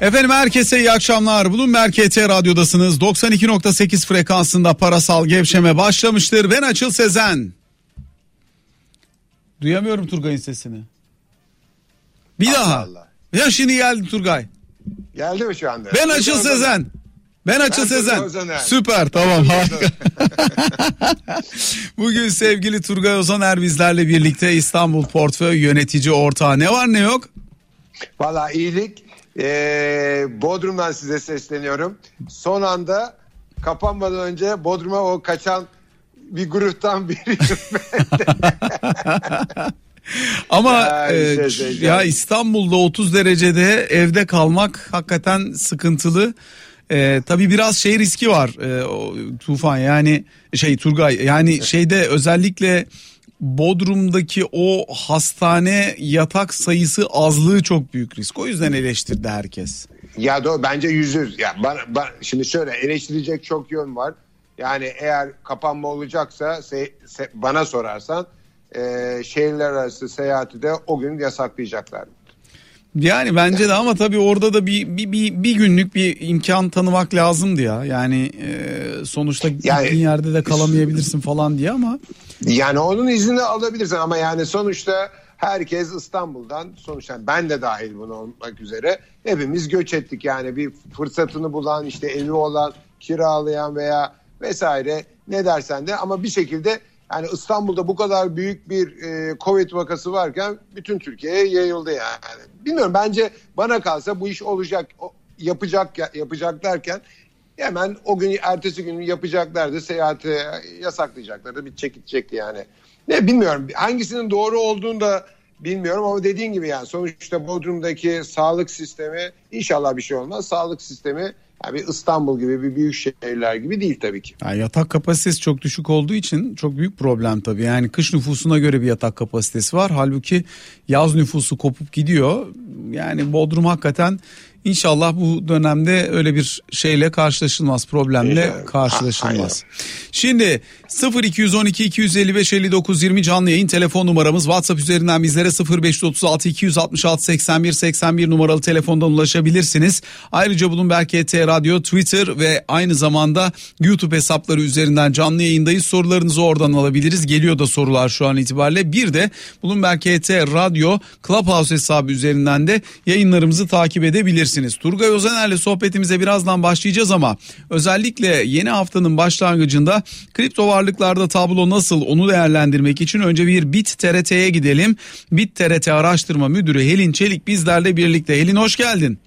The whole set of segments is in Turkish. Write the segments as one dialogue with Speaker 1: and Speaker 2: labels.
Speaker 1: Efendim herkese iyi akşamlar. Bloomberg KT Radyo'dasınız. 92.8 frekansında parasal gevşeme başlamıştır. Ben Açıl Sezen. Duyamıyorum Turgay'ın sesini. Bir
Speaker 2: Allah
Speaker 1: daha.
Speaker 2: Allah.
Speaker 1: Ya şimdi geldi Turgay.
Speaker 2: Geldi mi şu anda?
Speaker 1: Ben Açıl Sezen. Ben Açıl Sezen.
Speaker 2: Özener.
Speaker 1: Süper tamam harika. Bugün sevgili Turgay Ozaner bizlerle birlikte İstanbul Portföy Yönetici Ortağı. Ne var ne yok?
Speaker 2: Valla iyilik. Ee, Bodrum'dan size sesleniyorum. Son anda kapanmadan önce Bodrum'a o kaçan bir gruptan biriyim.
Speaker 1: Ama
Speaker 2: Ya,
Speaker 1: e,
Speaker 2: şey
Speaker 1: ya İstanbul'da 30 derecede evde kalmak hakikaten sıkıntılı. E, tabii biraz şey riski var e, o, Tufan yani şey Turgay yani şeyde özellikle Bodrum'daki o hastane yatak sayısı azlığı çok büyük risk. O yüzden eleştirdi herkes.
Speaker 2: ya da bence yüzür. Ya bana, bana- şimdi şöyle eleştirecek çok yön var. Yani eğer kapanma olacaksa se- se- bana sorarsan e, şehirler arası seyahati de o gün yasaklayacaklar.
Speaker 1: Yani bence de ama tabii orada da bir bir bir, bir günlük bir imkan tanımak lazımdı ya. Yani e, sonuçta
Speaker 2: Yani-
Speaker 1: yerde de kalamayabilirsin falan diye ama
Speaker 2: Yani onun izni alabilirsin ama yani sonuçta herkes İstanbul'dan sonuçta ben de dahil bunu olmak üzere hepimiz göç ettik yani bir fırsatını bulan işte evi olan kiralayan veya vesaire ne dersen de ama bir şekilde yani İstanbul'da bu kadar büyük bir e, Covid vakası varken bütün Türkiye'ye yayıldı yani. Bilmiyorum bence bana kalsa bu iş olacak yapacak yapacak derken hemen o gün ertesi gün yapacaklardı seyahati yasaklayacaklardı bir gidecekti yani. Ne bilmiyorum hangisinin doğru olduğunu da bilmiyorum ama dediğin gibi yani sonuçta Bodrum'daki sağlık sistemi inşallah bir şey olmaz. Sağlık sistemi yani İstanbul gibi bir büyük şehirler gibi değil tabii ki.
Speaker 1: yani yatak kapasitesi çok düşük olduğu için çok büyük problem tabii. Yani kış nüfusuna göre bir yatak kapasitesi var. Halbuki yaz nüfusu kopup gidiyor. Yani Bodrum hakikaten inşallah bu dönemde öyle bir şeyle karşılaşılmaz, problemle
Speaker 2: İnşallah.
Speaker 1: karşılaşılmaz. Şimdi 0212 255 59 20 canlı yayın telefon numaramız WhatsApp üzerinden bizlere 0536 266 81 81 numaralı telefondan ulaşabilirsiniz. Ayrıca Bloomberg KT Radyo Twitter ve aynı zamanda YouTube hesapları üzerinden canlı yayındayız. Sorularınızı oradan alabiliriz. Geliyor da sorular şu an itibariyle. Bir de Bloomberg KT Radyo Clubhouse hesabı üzerinden de yayınlarımızı takip edebilirsiniz. Turgay Özener'le sohbetimize birazdan başlayacağız ama özellikle yeni haftanın başlangıcında kripto varlıklarda tablo nasıl onu değerlendirmek için önce bir Bit TRT'ye gidelim. Bit TRT Araştırma Müdürü Helin Çelik bizlerle birlikte. Helin hoş geldin.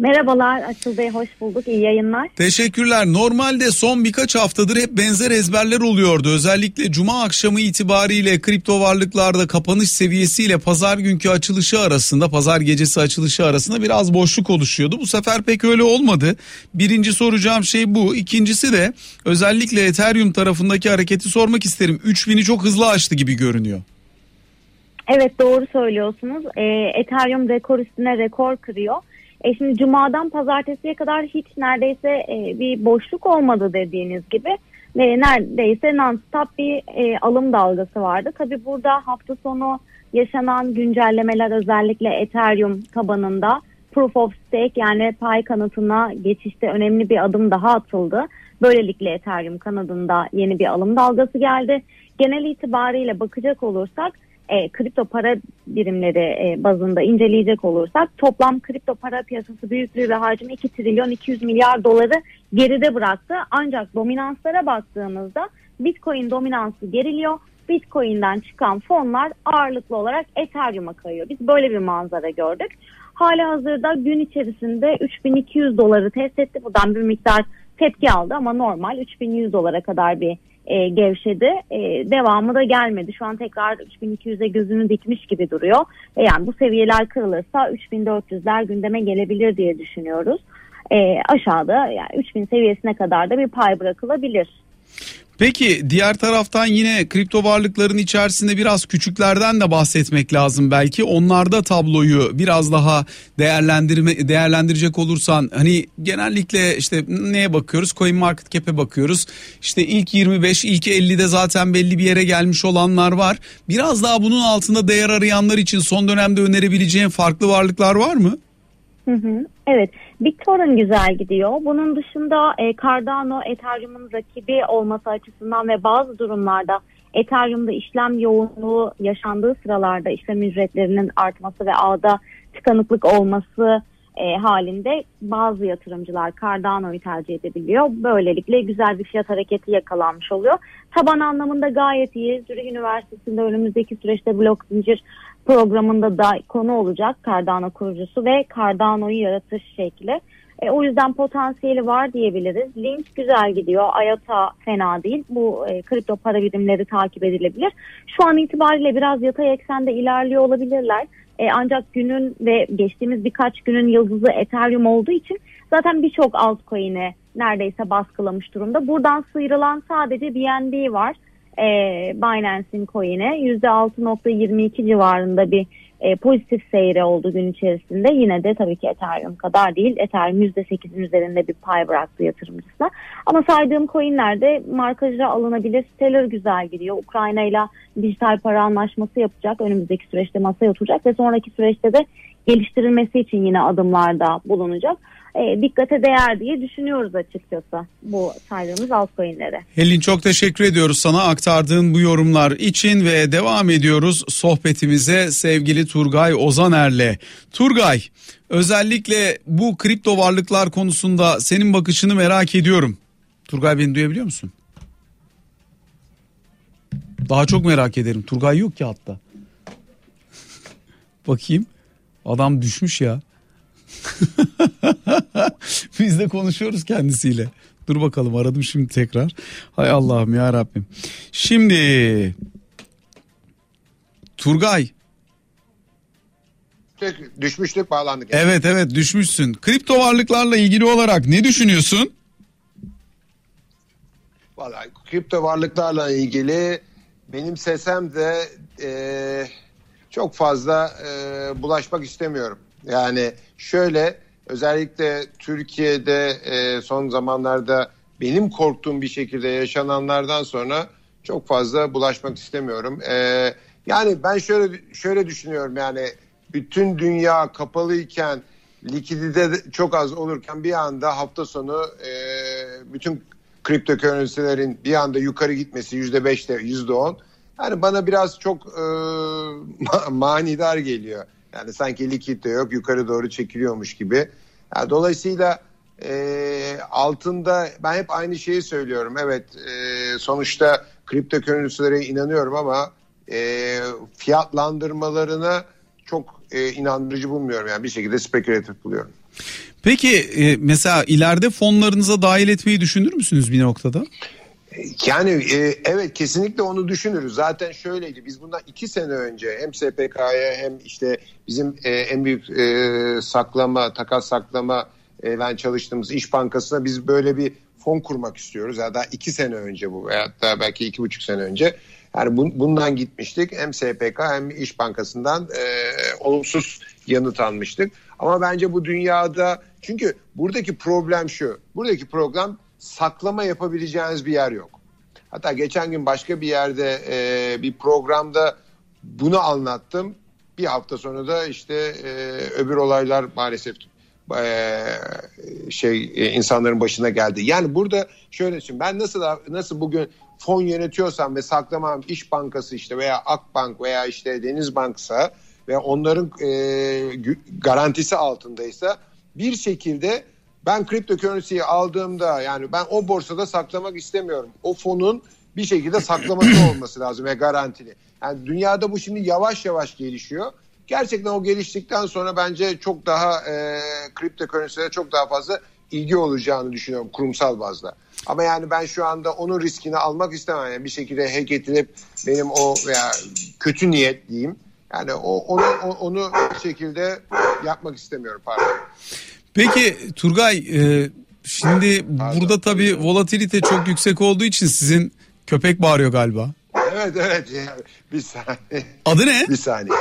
Speaker 3: Merhabalar Açıl Bey hoş bulduk iyi yayınlar.
Speaker 1: Teşekkürler. Normalde son birkaç haftadır hep benzer ezberler oluyordu. Özellikle cuma akşamı itibariyle kripto varlıklarda kapanış seviyesiyle pazar günkü açılışı arasında, pazar gecesi açılışı arasında biraz boşluk oluşuyordu. Bu sefer pek öyle olmadı. Birinci soracağım şey bu. İkincisi de özellikle Ethereum tarafındaki hareketi sormak isterim. 3000'i çok hızlı aştı gibi görünüyor.
Speaker 3: Evet doğru söylüyorsunuz ee, Ethereum rekor üstüne rekor kırıyor. E şimdi cumadan pazartesiye kadar hiç neredeyse e, bir boşluk olmadı dediğiniz gibi. Ve neredeyse non-stop bir e, alım dalgası vardı. Tabi burada hafta sonu yaşanan güncellemeler özellikle Ethereum tabanında Proof of Stake yani pay kanıtına geçişte önemli bir adım daha atıldı. Böylelikle Ethereum kanadında yeni bir alım dalgası geldi. Genel itibariyle bakacak olursak e, kripto para birimleri e, bazında inceleyecek olursak toplam kripto para piyasası büyüklüğü ve hacmi 2 trilyon 200 milyar doları geride bıraktı. Ancak dominanslara baktığımızda Bitcoin dominansı geriliyor. Bitcoin'den çıkan fonlar ağırlıklı olarak Ethereum'a kayıyor. Biz böyle bir manzara gördük. Hali hazırda gün içerisinde 3200 doları test etti. Buradan bir miktar tepki aldı ama normal 3100 dolara kadar bir e, gevşedi. E, devamı da gelmedi. Şu an tekrar 3200'e gözünü dikmiş gibi duruyor. E, yani bu seviyeler kırılırsa 3400'ler gündeme gelebilir diye düşünüyoruz. E, aşağıda yani 3000 seviyesine kadar da bir pay bırakılabilir.
Speaker 1: Peki diğer taraftan yine kripto varlıkların içerisinde biraz küçüklerden de bahsetmek lazım belki. Onlarda tabloyu biraz daha değerlendirme değerlendirecek olursan hani genellikle işte neye bakıyoruz? Coin Market Cap'e bakıyoruz. İşte ilk 25, ilk 50'de zaten belli bir yere gelmiş olanlar var. Biraz daha bunun altında değer arayanlar için son dönemde önerebileceğin farklı varlıklar var mı?
Speaker 3: Evet, Bittorrent güzel gidiyor. Bunun dışında e, Cardano Ethereum'un rakibi olması açısından ve bazı durumlarda Ethereum'da işlem yoğunluğu yaşandığı sıralarda işlem ücretlerinin artması ve ağda tıkanıklık olması e, halinde bazı yatırımcılar Cardano'yu tercih edebiliyor. Böylelikle güzel bir fiyat hareketi yakalanmış oluyor. Taban anlamında gayet iyi. Zürich Üniversitesi'nde önümüzdeki süreçte blok zincir programında da konu olacak Cardano kurucusu ve Cardano'yu yaratış şekli. E, o yüzden potansiyeli var diyebiliriz. Link güzel gidiyor. IOTA fena değil. Bu e, kripto para birimleri takip edilebilir. Şu an itibariyle biraz yatay eksende ilerliyor olabilirler. E, ancak günün ve geçtiğimiz birkaç günün yıldızı Ethereum olduğu için zaten birçok altcoin'e neredeyse baskılamış durumda. Buradan sıyrılan sadece BNB var. E, Binance'in coin'e %6.22 civarında bir e, pozitif seyre oldu gün içerisinde. Yine de tabii ki Ethereum kadar değil. Ethereum %8'in üzerinde bir pay bıraktı yatırımcısına. Ama saydığım coinlerde markaja alınabilir. Stellar güzel gidiyor. Ukrayna ile dijital para anlaşması yapacak. Önümüzdeki süreçte masaya oturacak ve sonraki süreçte de geliştirilmesi için yine adımlarda bulunacak. E, dikkate değer diye düşünüyoruz açıkçası bu saydığımız altcoin'lere.
Speaker 1: Helin çok teşekkür ediyoruz sana aktardığın bu yorumlar için ve devam ediyoruz sohbetimize sevgili Turgay Ozaner'le. Turgay özellikle bu kripto varlıklar konusunda senin bakışını merak ediyorum. Turgay beni duyabiliyor musun? Daha çok merak ederim. Turgay yok ki hatta. Bakayım. Adam düşmüş ya. Biz de konuşuyoruz kendisiyle. Dur bakalım aradım şimdi tekrar. Hay Allah'ım ya Rabbim. Şimdi Turgay.
Speaker 2: Düşmüştük bağlandık.
Speaker 1: Evet evet düşmüşsün. Kripto varlıklarla ilgili olarak ne düşünüyorsun?
Speaker 2: Vallahi kripto varlıklarla ilgili benim sesem de e, çok fazla e, bulaşmak istemiyorum. Yani şöyle özellikle Türkiye'de e, son zamanlarda benim korktuğum bir şekilde yaşananlardan sonra çok fazla bulaşmak istemiyorum. E, yani ben şöyle şöyle düşünüyorum yani bütün dünya kapalıyken likidite çok az olurken bir anda hafta sonu e, bütün kripto currency'lerin bir anda yukarı gitmesi yüzde beşte yüzde on yani bana biraz çok e, manidar geliyor. Yani sanki likit de yok yukarı doğru çekiliyormuş gibi. Yani dolayısıyla e, altında ben hep aynı şeyi söylüyorum. Evet e, sonuçta kripto currency'lere inanıyorum ama e, fiyatlandırmalarına çok e, inandırıcı bulmuyorum. Yani bir şekilde spekülatif buluyorum.
Speaker 1: Peki e, mesela ileride fonlarınıza dahil etmeyi düşünür müsünüz bir noktada?
Speaker 2: Yani e, evet kesinlikle onu düşünürüz. Zaten şöyleydi biz bundan iki sene önce hem SPK'ya hem işte bizim e, en büyük e, saklama, takas saklama e, ben çalıştığımız İş Bankası'na biz böyle bir fon kurmak istiyoruz. Ya daha iki sene önce bu veyahut da belki iki buçuk sene önce. Yani bun, bundan gitmiştik hem SPK hem İş Bankası'ndan e, olumsuz yanıt almıştık. Ama bence bu dünyada çünkü buradaki problem şu. Buradaki problem saklama yapabileceğiniz bir yer yok. Hatta geçen gün başka bir yerde e, bir programda bunu anlattım. Bir hafta sonra da işte e, öbür olaylar maalesef e, şey e, insanların başına geldi. Yani burada şöyle düşün. Ben nasıl nasıl bugün fon yönetiyorsam ve saklamam İş Bankası işte veya Akbank veya işte Denizbank'sa ve onların e, garantisi altındaysa bir şekilde ben kripto currency'yi aldığımda yani ben o borsada saklamak istemiyorum. O fonun bir şekilde saklaması olması lazım ve garantili. Yani dünyada bu şimdi yavaş yavaş gelişiyor. Gerçekten o geliştikten sonra bence çok daha e, kripto currency'lere çok daha fazla ilgi olacağını düşünüyorum kurumsal bazda. Ama yani ben şu anda onun riskini almak istemem. Yani bir şekilde hack edilip benim o veya kötü niyet diyeyim. Yani o, onu, onu bir şekilde yapmak istemiyorum pardon.
Speaker 1: Peki Turgay e, şimdi Pardon. burada tabii volatilite çok yüksek olduğu için sizin köpek bağırıyor galiba.
Speaker 2: Evet evet bir saniye.
Speaker 1: Adı ne?
Speaker 2: Bir saniye.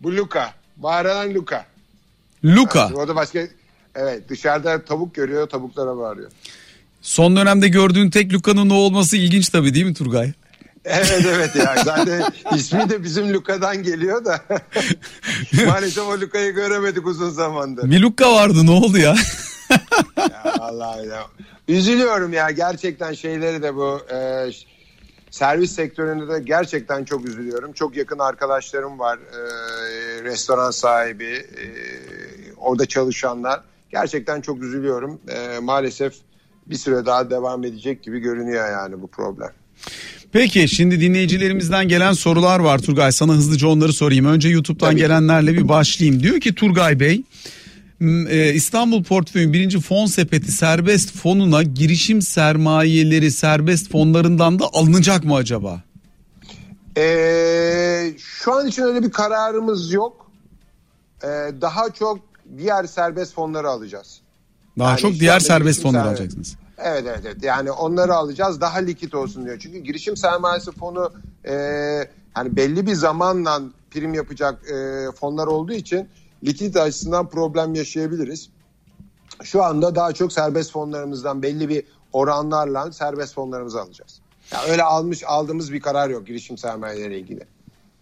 Speaker 2: Bu Luka. Bağıran Luka.
Speaker 1: Luka.
Speaker 2: O da başka evet dışarıda tavuk görüyor tavuklara bağırıyor.
Speaker 1: Son dönemde gördüğün tek Luka'nın o olması ilginç tabii değil mi Turgay?
Speaker 2: Evet evet ya zaten ismi de bizim Luka'dan geliyor da maalesef o Luka'yı göremedik uzun zamandır.
Speaker 1: Bir Luka vardı ne oldu ya?
Speaker 2: ya vallahi ya. Üzülüyorum ya gerçekten şeyleri de bu e, servis sektöründe de gerçekten çok üzülüyorum. Çok yakın arkadaşlarım var e, restoran sahibi e, orada çalışanlar. Gerçekten çok üzülüyorum. E, maalesef bir süre daha devam edecek gibi görünüyor yani bu problem.
Speaker 1: Peki şimdi dinleyicilerimizden gelen sorular var Turgay. Sana hızlıca onları sorayım. Önce YouTube'dan Tabii. gelenlerle bir başlayayım. Diyor ki Turgay Bey e, İstanbul Portföy'ün birinci fon sepeti serbest fonuna girişim sermayeleri serbest fonlarından da alınacak mı acaba?
Speaker 2: Ee, şu an için öyle bir kararımız yok. Ee, daha çok diğer serbest fonları alacağız.
Speaker 1: Daha yani çok diğer serbest fonları serbest. alacaksınız.
Speaker 2: Evet evet evet yani onları alacağız daha likit olsun diyor. Çünkü girişim sermayesi fonu e, hani belli bir zamanla prim yapacak e, fonlar olduğu için likit açısından problem yaşayabiliriz. Şu anda daha çok serbest fonlarımızdan belli bir oranlarla serbest fonlarımızı alacağız. Yani öyle almış aldığımız bir karar yok girişim sermayeleri ilgili.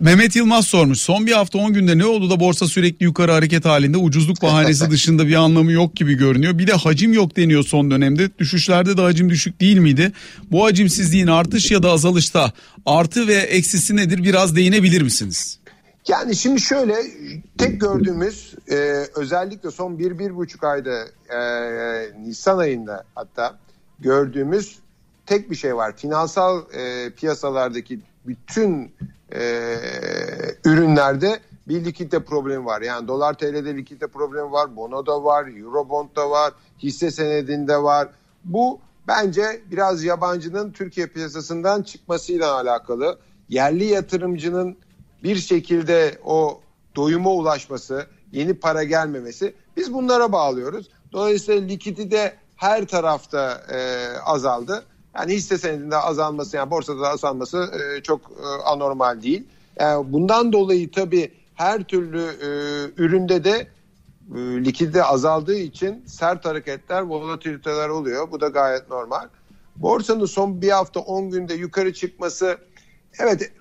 Speaker 1: Mehmet Yılmaz sormuş. Son bir hafta 10 günde ne oldu da borsa sürekli yukarı hareket halinde ucuzluk bahanesi dışında bir anlamı yok gibi görünüyor. Bir de hacim yok deniyor son dönemde. Düşüşlerde de hacim düşük değil miydi? Bu hacimsizliğin artış ya da azalışta artı ve eksisi nedir biraz değinebilir misiniz?
Speaker 2: Yani şimdi şöyle tek gördüğümüz e, özellikle son bir, bir buçuk ayda e, Nisan ayında hatta gördüğümüz tek bir şey var. Finansal e, piyasalardaki bütün e, ürünlerde bir likidite problemi var. Yani dolar TL'de likidite problemi var, bonoda var, eurobondda var, hisse senedinde var. Bu bence biraz yabancının Türkiye piyasasından çıkmasıyla alakalı. Yerli yatırımcının bir şekilde o doyuma ulaşması, yeni para gelmemesi biz bunlara bağlıyoruz. Dolayısıyla likidite her tarafta e, azaldı. Yani hisse senedinde azalması yani borsada azalması e, çok e, anormal değil. Yani bundan dolayı tabii her türlü e, üründe de e, likidite azaldığı için sert hareketler, volatiliteler oluyor. Bu da gayet normal. Borsanın son bir hafta 10 günde yukarı çıkması evet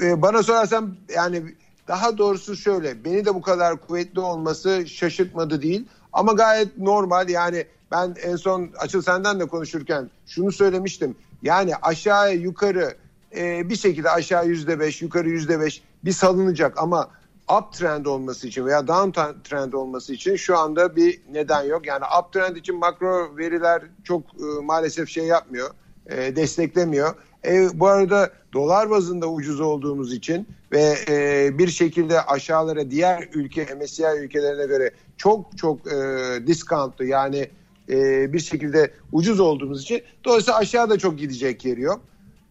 Speaker 2: bana sorarsan yani daha doğrusu şöyle beni de bu kadar kuvvetli olması şaşırtmadı değil ama gayet normal yani ben en son Açıl senden de konuşurken şunu söylemiştim. Yani aşağıya yukarı e, bir şekilde aşağı yüzde beş yukarı yüzde beş bir salınacak ama uptrend olması için veya downtrend olması için şu anda bir neden yok. Yani uptrend için makro veriler çok e, maalesef şey yapmıyor, e, desteklemiyor. E, bu arada dolar bazında ucuz olduğumuz için ve e, bir şekilde aşağılara diğer ülke MSCI ülkelerine göre çok çok e, discountlu yani e, bir şekilde ucuz olduğumuz için dolayısıyla aşağıda çok gidecek yeri yok.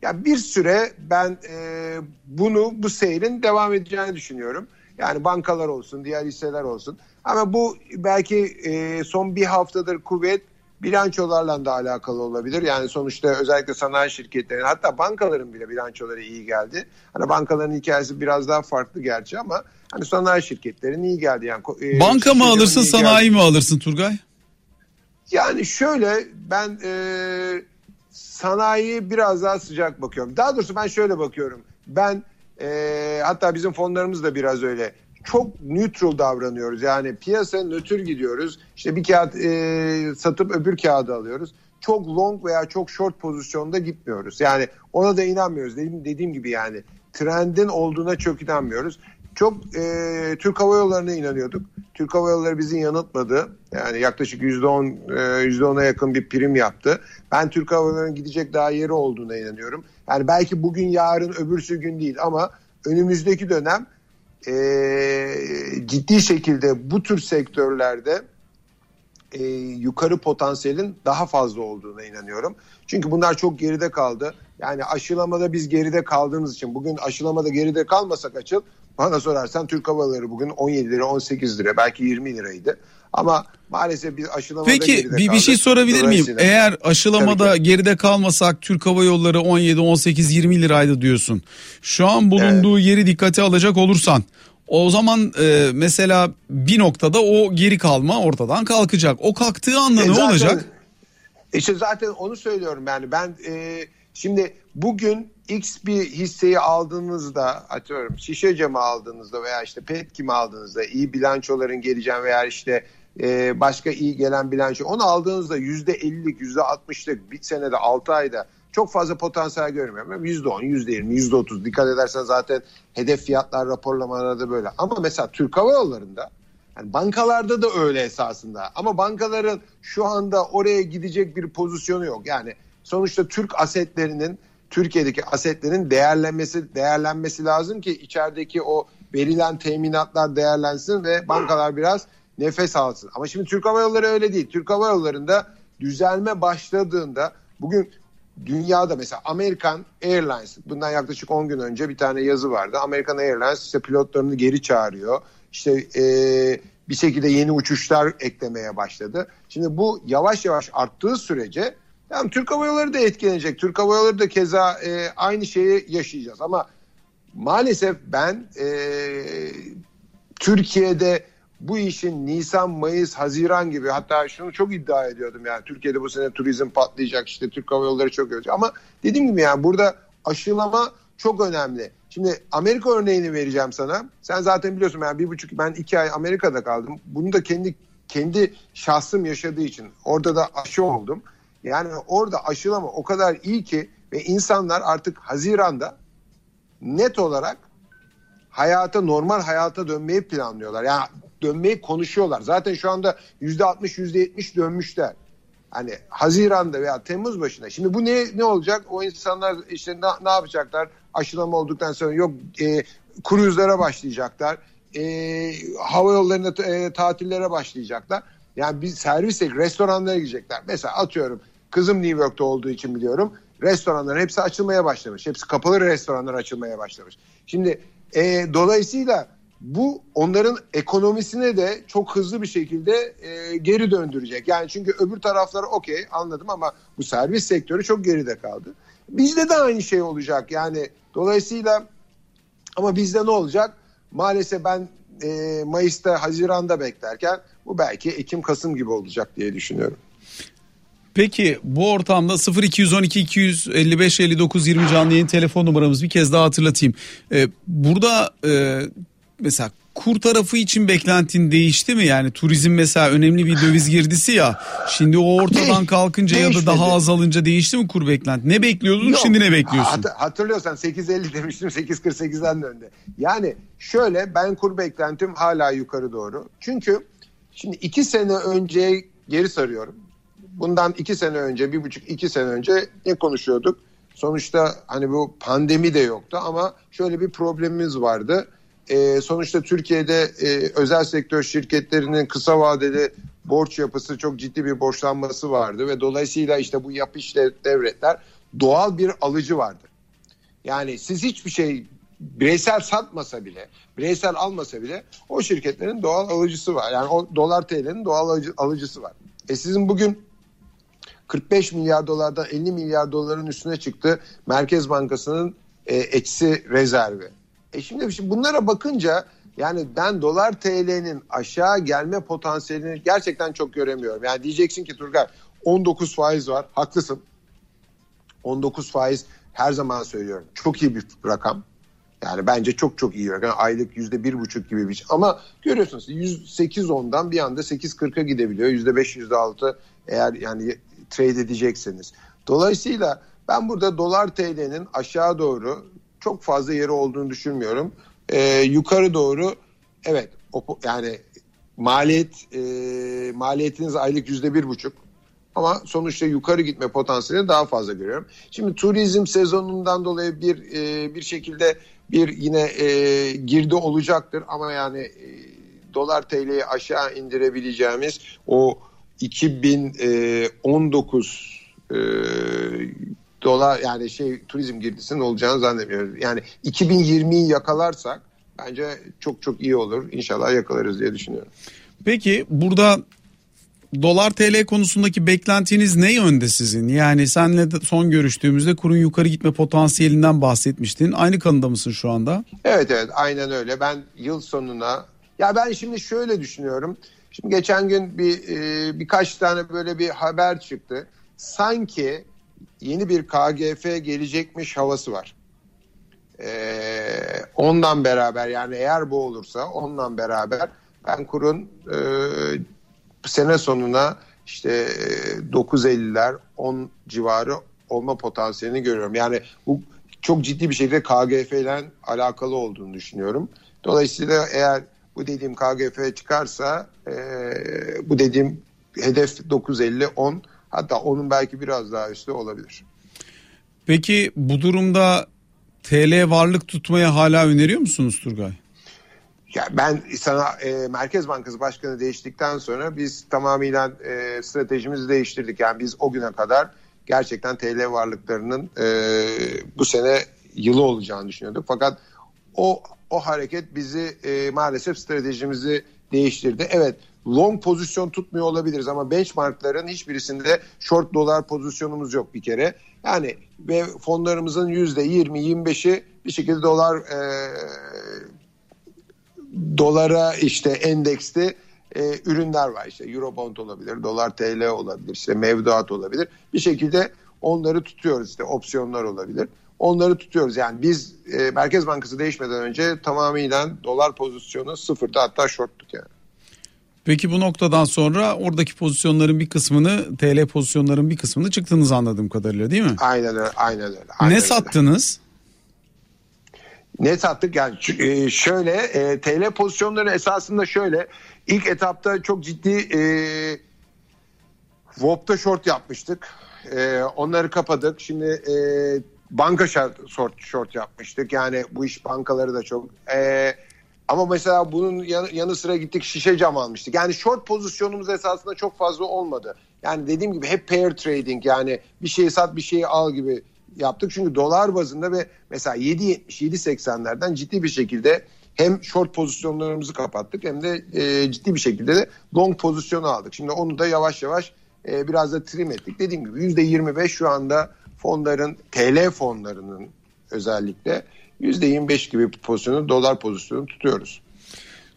Speaker 2: Yani bir süre ben e, bunu bu seyrin devam edeceğini düşünüyorum. Yani bankalar olsun, diğer hisseler olsun. Ama bu belki e, son bir haftadır kuvvet bilançolarla da alakalı olabilir. Yani sonuçta özellikle sanayi şirketlerinin hatta bankaların bile bilançoları iyi geldi. Hani bankaların hikayesi biraz daha farklı gerçi ama hani sanayi şirketlerinin iyi geldi. Yani
Speaker 1: e, Banka mı alırsın, sanayi geldi. mi alırsın Turgay?
Speaker 2: Yani şöyle ben e, sanayi biraz daha sıcak bakıyorum. Daha doğrusu ben şöyle bakıyorum. Ben e, hatta bizim fonlarımız da biraz öyle. Çok neutral davranıyoruz. Yani piyasa nötr gidiyoruz. İşte bir kağıt e, satıp öbür kağıdı alıyoruz. Çok long veya çok short pozisyonda gitmiyoruz. Yani ona da inanmıyoruz. Dediğim, dediğim gibi yani trendin olduğuna çok inanmıyoruz. Çok e, Türk Hava Yolları'na inanıyorduk. Türk Hava Yolları bizi yanıltmadı. Yani yaklaşık %10, e, %10'a yakın bir prim yaptı. Ben Türk Hava Yolları'nın gidecek daha yeri olduğuna inanıyorum. Yani belki bugün, yarın, öbürsü gün değil ama önümüzdeki dönem e, ciddi şekilde bu tür sektörlerde e, yukarı potansiyelin daha fazla olduğuna inanıyorum. Çünkü bunlar çok geride kaldı. Yani aşılamada biz geride kaldığımız için bugün aşılamada geride kalmasak açıl bana sorarsan Türk Hava bugün 17 lira 18 lira belki 20 liraydı. Ama maalesef biz aşılamada
Speaker 1: Peki
Speaker 2: geride
Speaker 1: bir, bir şey sorabilir miyim? Eğer aşılamada geride kalmasak Türk Hava Yolları 17 18 20 liraydı diyorsun. Şu an bulunduğu evet. yeri dikkate alacak olursan o zaman e, mesela bir noktada o geri kalma ortadan kalkacak. O kalktığı anda e ne zaten, olacak?
Speaker 2: İşte zaten onu söylüyorum yani ben e, şimdi bugün X bir hisseyi aldığınızda atıyorum şişe camı aldığınızda veya işte pet kimi aldığınızda iyi bilançoların geleceğin veya işte e, başka iyi gelen bilanço onu aldığınızda %50'lik %60'lık bir senede 6 ayda çok fazla potansiyel görmüyorum. %10, %20, %30 dikkat edersen zaten hedef fiyatlar raporlamalarda böyle. Ama mesela Türk Hava Yolları'nda yani bankalarda da öyle esasında. Ama bankaların şu anda oraya gidecek bir pozisyonu yok. Yani sonuçta Türk asetlerinin Türkiye'deki asetlerin değerlenmesi değerlenmesi lazım ki içerideki o verilen teminatlar değerlensin ve bankalar biraz nefes alsın. Ama şimdi Türk Hava Yolları öyle değil. Türk Hava Yolları'nda düzelme başladığında bugün dünyada mesela American Airlines bundan yaklaşık 10 gün önce bir tane yazı vardı. American Airlines işte pilotlarını geri çağırıyor. İşte e, bir şekilde yeni uçuşlar eklemeye başladı. Şimdi bu yavaş yavaş arttığı sürece yani Türk Hava Yolları da etkilenecek. Türk Hava Yolları da keza e, aynı şeyi yaşayacağız. Ama maalesef ben e, Türkiye'de bu işin Nisan, Mayıs, Haziran gibi hatta şunu çok iddia ediyordum yani Türkiye'de bu sene turizm patlayacak işte Türk Hava Yolları çok ölecek ama dediğim gibi yani burada aşılama çok önemli. Şimdi Amerika örneğini vereceğim sana. Sen zaten biliyorsun ben bir buçuk ben iki ay Amerika'da kaldım. Bunu da kendi kendi şahsım yaşadığı için orada da aşı oldum. Yani orada aşılama o kadar iyi ki ve insanlar artık Haziran'da net olarak hayata normal hayata dönmeyi planlıyorlar. Yani dönmeyi konuşuyorlar. Zaten şu anda yüzde altmış yüzde yetmiş dönmüşler. Hani Haziran'da veya Temmuz başında. Şimdi bu ne ne olacak? O insanlar işte ne, ne yapacaklar? Aşılama olduktan sonra yok e, kruzlara başlayacaklar. E, hava yollarında e, tatillere başlayacaklar. Yani bir servis restoranlara gidecekler. Mesela atıyorum kızım New York'ta olduğu için biliyorum. Restoranların hepsi açılmaya başlamış. Hepsi kapalı restoranlar açılmaya başlamış. Şimdi e, dolayısıyla bu onların ekonomisine de çok hızlı bir şekilde e, geri döndürecek. Yani çünkü öbür taraflar okey anladım ama bu servis sektörü çok geride kaldı. Bizde de aynı şey olacak. Yani dolayısıyla ama bizde ne olacak? Maalesef ben e, Mayıs'ta, Haziran'da beklerken bu belki Ekim, Kasım gibi olacak diye düşünüyorum.
Speaker 1: Peki bu ortamda 0212 255 59 20 canlı yayın telefon numaramız bir kez daha hatırlatayım. Ee, burada e, mesela kur tarafı için beklentin değişti mi? Yani turizm mesela önemli bir döviz girdisi ya. Şimdi o ortadan kalkınca ya da daha azalınca değişti mi kur beklenti? Ne bekliyordun Yok. şimdi ne bekliyorsun?
Speaker 2: Hat- hatırlıyorsan 8.50 demiştim 8.48'den döndü. Yani şöyle ben kur beklentim hala yukarı doğru. Çünkü şimdi iki sene önce geri sarıyorum. Bundan iki sene önce, bir buçuk iki sene önce ne konuşuyorduk? Sonuçta hani bu pandemi de yoktu ama şöyle bir problemimiz vardı e, sonuçta Türkiye'de e, özel sektör şirketlerinin kısa vadeli borç yapısı çok ciddi bir borçlanması vardı ve dolayısıyla işte bu yapı işte devletler doğal bir alıcı vardı. Yani siz hiçbir şey bireysel satmasa bile, bireysel almasa bile o şirketlerin doğal alıcısı var. Yani o dolar TL'nin doğal alıcı, alıcısı var. E sizin bugün 45 milyar dolardan 50 milyar doların üstüne çıktı Merkez Bankası'nın e, eksi rezervi. E şimdi, şimdi bunlara bakınca yani ben dolar TL'nin aşağı gelme potansiyelini gerçekten çok göremiyorum. Yani diyeceksin ki Turgay 19 faiz var. Haklısın. 19 faiz her zaman söylüyorum. Çok iyi bir rakam. Yani bence çok çok iyi rakam. Aylık yüzde bir buçuk gibi bir şey. Ama görüyorsunuz 108 ondan bir anda 8.40'a gidebiliyor. Yüzde beş yüzde altı eğer yani trade edecekseniz. Dolayısıyla ben burada dolar TL'nin aşağı doğru çok fazla yeri olduğunu düşünmüyorum. E, yukarı doğru evet yani maliyet e, maliyetiniz aylık yüzde bir buçuk ama sonuçta yukarı gitme potansiyeli daha fazla görüyorum. Şimdi turizm sezonundan dolayı bir e, bir şekilde bir yine e, girdi olacaktır ama yani e, dolar TL'yi aşağı indirebileceğimiz o 2019 e, dolar yani şey turizm girdisinin olacağını zannetmiyorum. Yani 2020'yi yakalarsak bence çok çok iyi olur. İnşallah yakalarız diye düşünüyorum.
Speaker 1: Peki burada dolar TL konusundaki beklentiniz ne yönde sizin? Yani senle son görüştüğümüzde kurun yukarı gitme potansiyelinden bahsetmiştin. Aynı kanıda mısın şu anda?
Speaker 2: Evet evet aynen öyle. Ben yıl sonuna ya ben şimdi şöyle düşünüyorum. Şimdi geçen gün bir e, birkaç tane böyle bir haber çıktı. Sanki yeni bir KGF gelecekmiş havası var. E, ondan beraber yani eğer bu olursa ondan beraber ben kurun e, sene sonuna işte 9.50'ler 10 civarı olma potansiyelini görüyorum. Yani bu çok ciddi bir şekilde KGF ile alakalı olduğunu düşünüyorum. Dolayısıyla eğer bu dediğim KGF çıkarsa e, bu dediğim hedef 9.50-10 hatta onun belki biraz daha üstü olabilir.
Speaker 1: Peki bu durumda TL varlık tutmaya hala öneriyor musunuz Turgay?
Speaker 2: Ya ben sana e, Merkez Bankası Başkanı değiştikten sonra biz tamamıyla e, stratejimizi değiştirdik. Yani biz o güne kadar gerçekten TL varlıklarının e, bu sene yılı olacağını düşünüyorduk. Fakat o o hareket bizi e, maalesef stratejimizi değiştirdi. Evet long pozisyon tutmuyor olabiliriz ama benchmarkların hiçbirisinde short dolar pozisyonumuz yok bir kere. Yani ve fonlarımızın yüzde 20-25'i bir şekilde dolar e, dolara işte endekste e, ürünler var işte Eurobond olabilir, dolar TL olabilir, işte mevduat olabilir. Bir şekilde onları tutuyoruz işte opsiyonlar olabilir. Onları tutuyoruz yani biz e, Merkez Bankası değişmeden önce tamamıyla dolar pozisyonu sıfırda hatta shorttuk yani.
Speaker 1: Peki bu noktadan sonra oradaki pozisyonların bir kısmını TL pozisyonların bir kısmını çıktınız anladığım kadarıyla değil mi?
Speaker 2: Aynen öyle. Aynen öyle. Aynen
Speaker 1: ne
Speaker 2: öyle.
Speaker 1: sattınız?
Speaker 2: Ne sattık yani e, şöyle e, TL pozisyonları esasında şöyle ilk etapta çok ciddi e, Vop'ta short yapmıştık. E, onları kapadık. Şimdi e, banka short, short yapmıştık. Yani bu iş bankaları da çok. E, ama mesela bunun yanı, yanı sıra gittik şişe cam almıştık. Yani short pozisyonumuz esasında çok fazla olmadı. Yani dediğim gibi hep pair trading yani bir şeyi sat bir şeyi al gibi yaptık. Çünkü dolar bazında ve mesela 7.70-7.80'lerden ciddi bir şekilde hem short pozisyonlarımızı kapattık hem de e, ciddi bir şekilde de long pozisyonu aldık. Şimdi onu da yavaş yavaş e, biraz da trim ettik. Dediğim gibi %25 şu anda fonların TL fonlarının özellikle %25 gibi pozisyonu dolar pozisyonu tutuyoruz.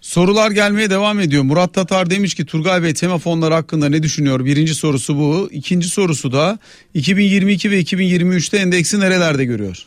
Speaker 1: Sorular gelmeye devam ediyor. Murat Tatar demiş ki Turgay Bey tema fonları hakkında ne düşünüyor? Birinci sorusu bu. İkinci sorusu da 2022 ve 2023'te endeksi nerelerde görüyor?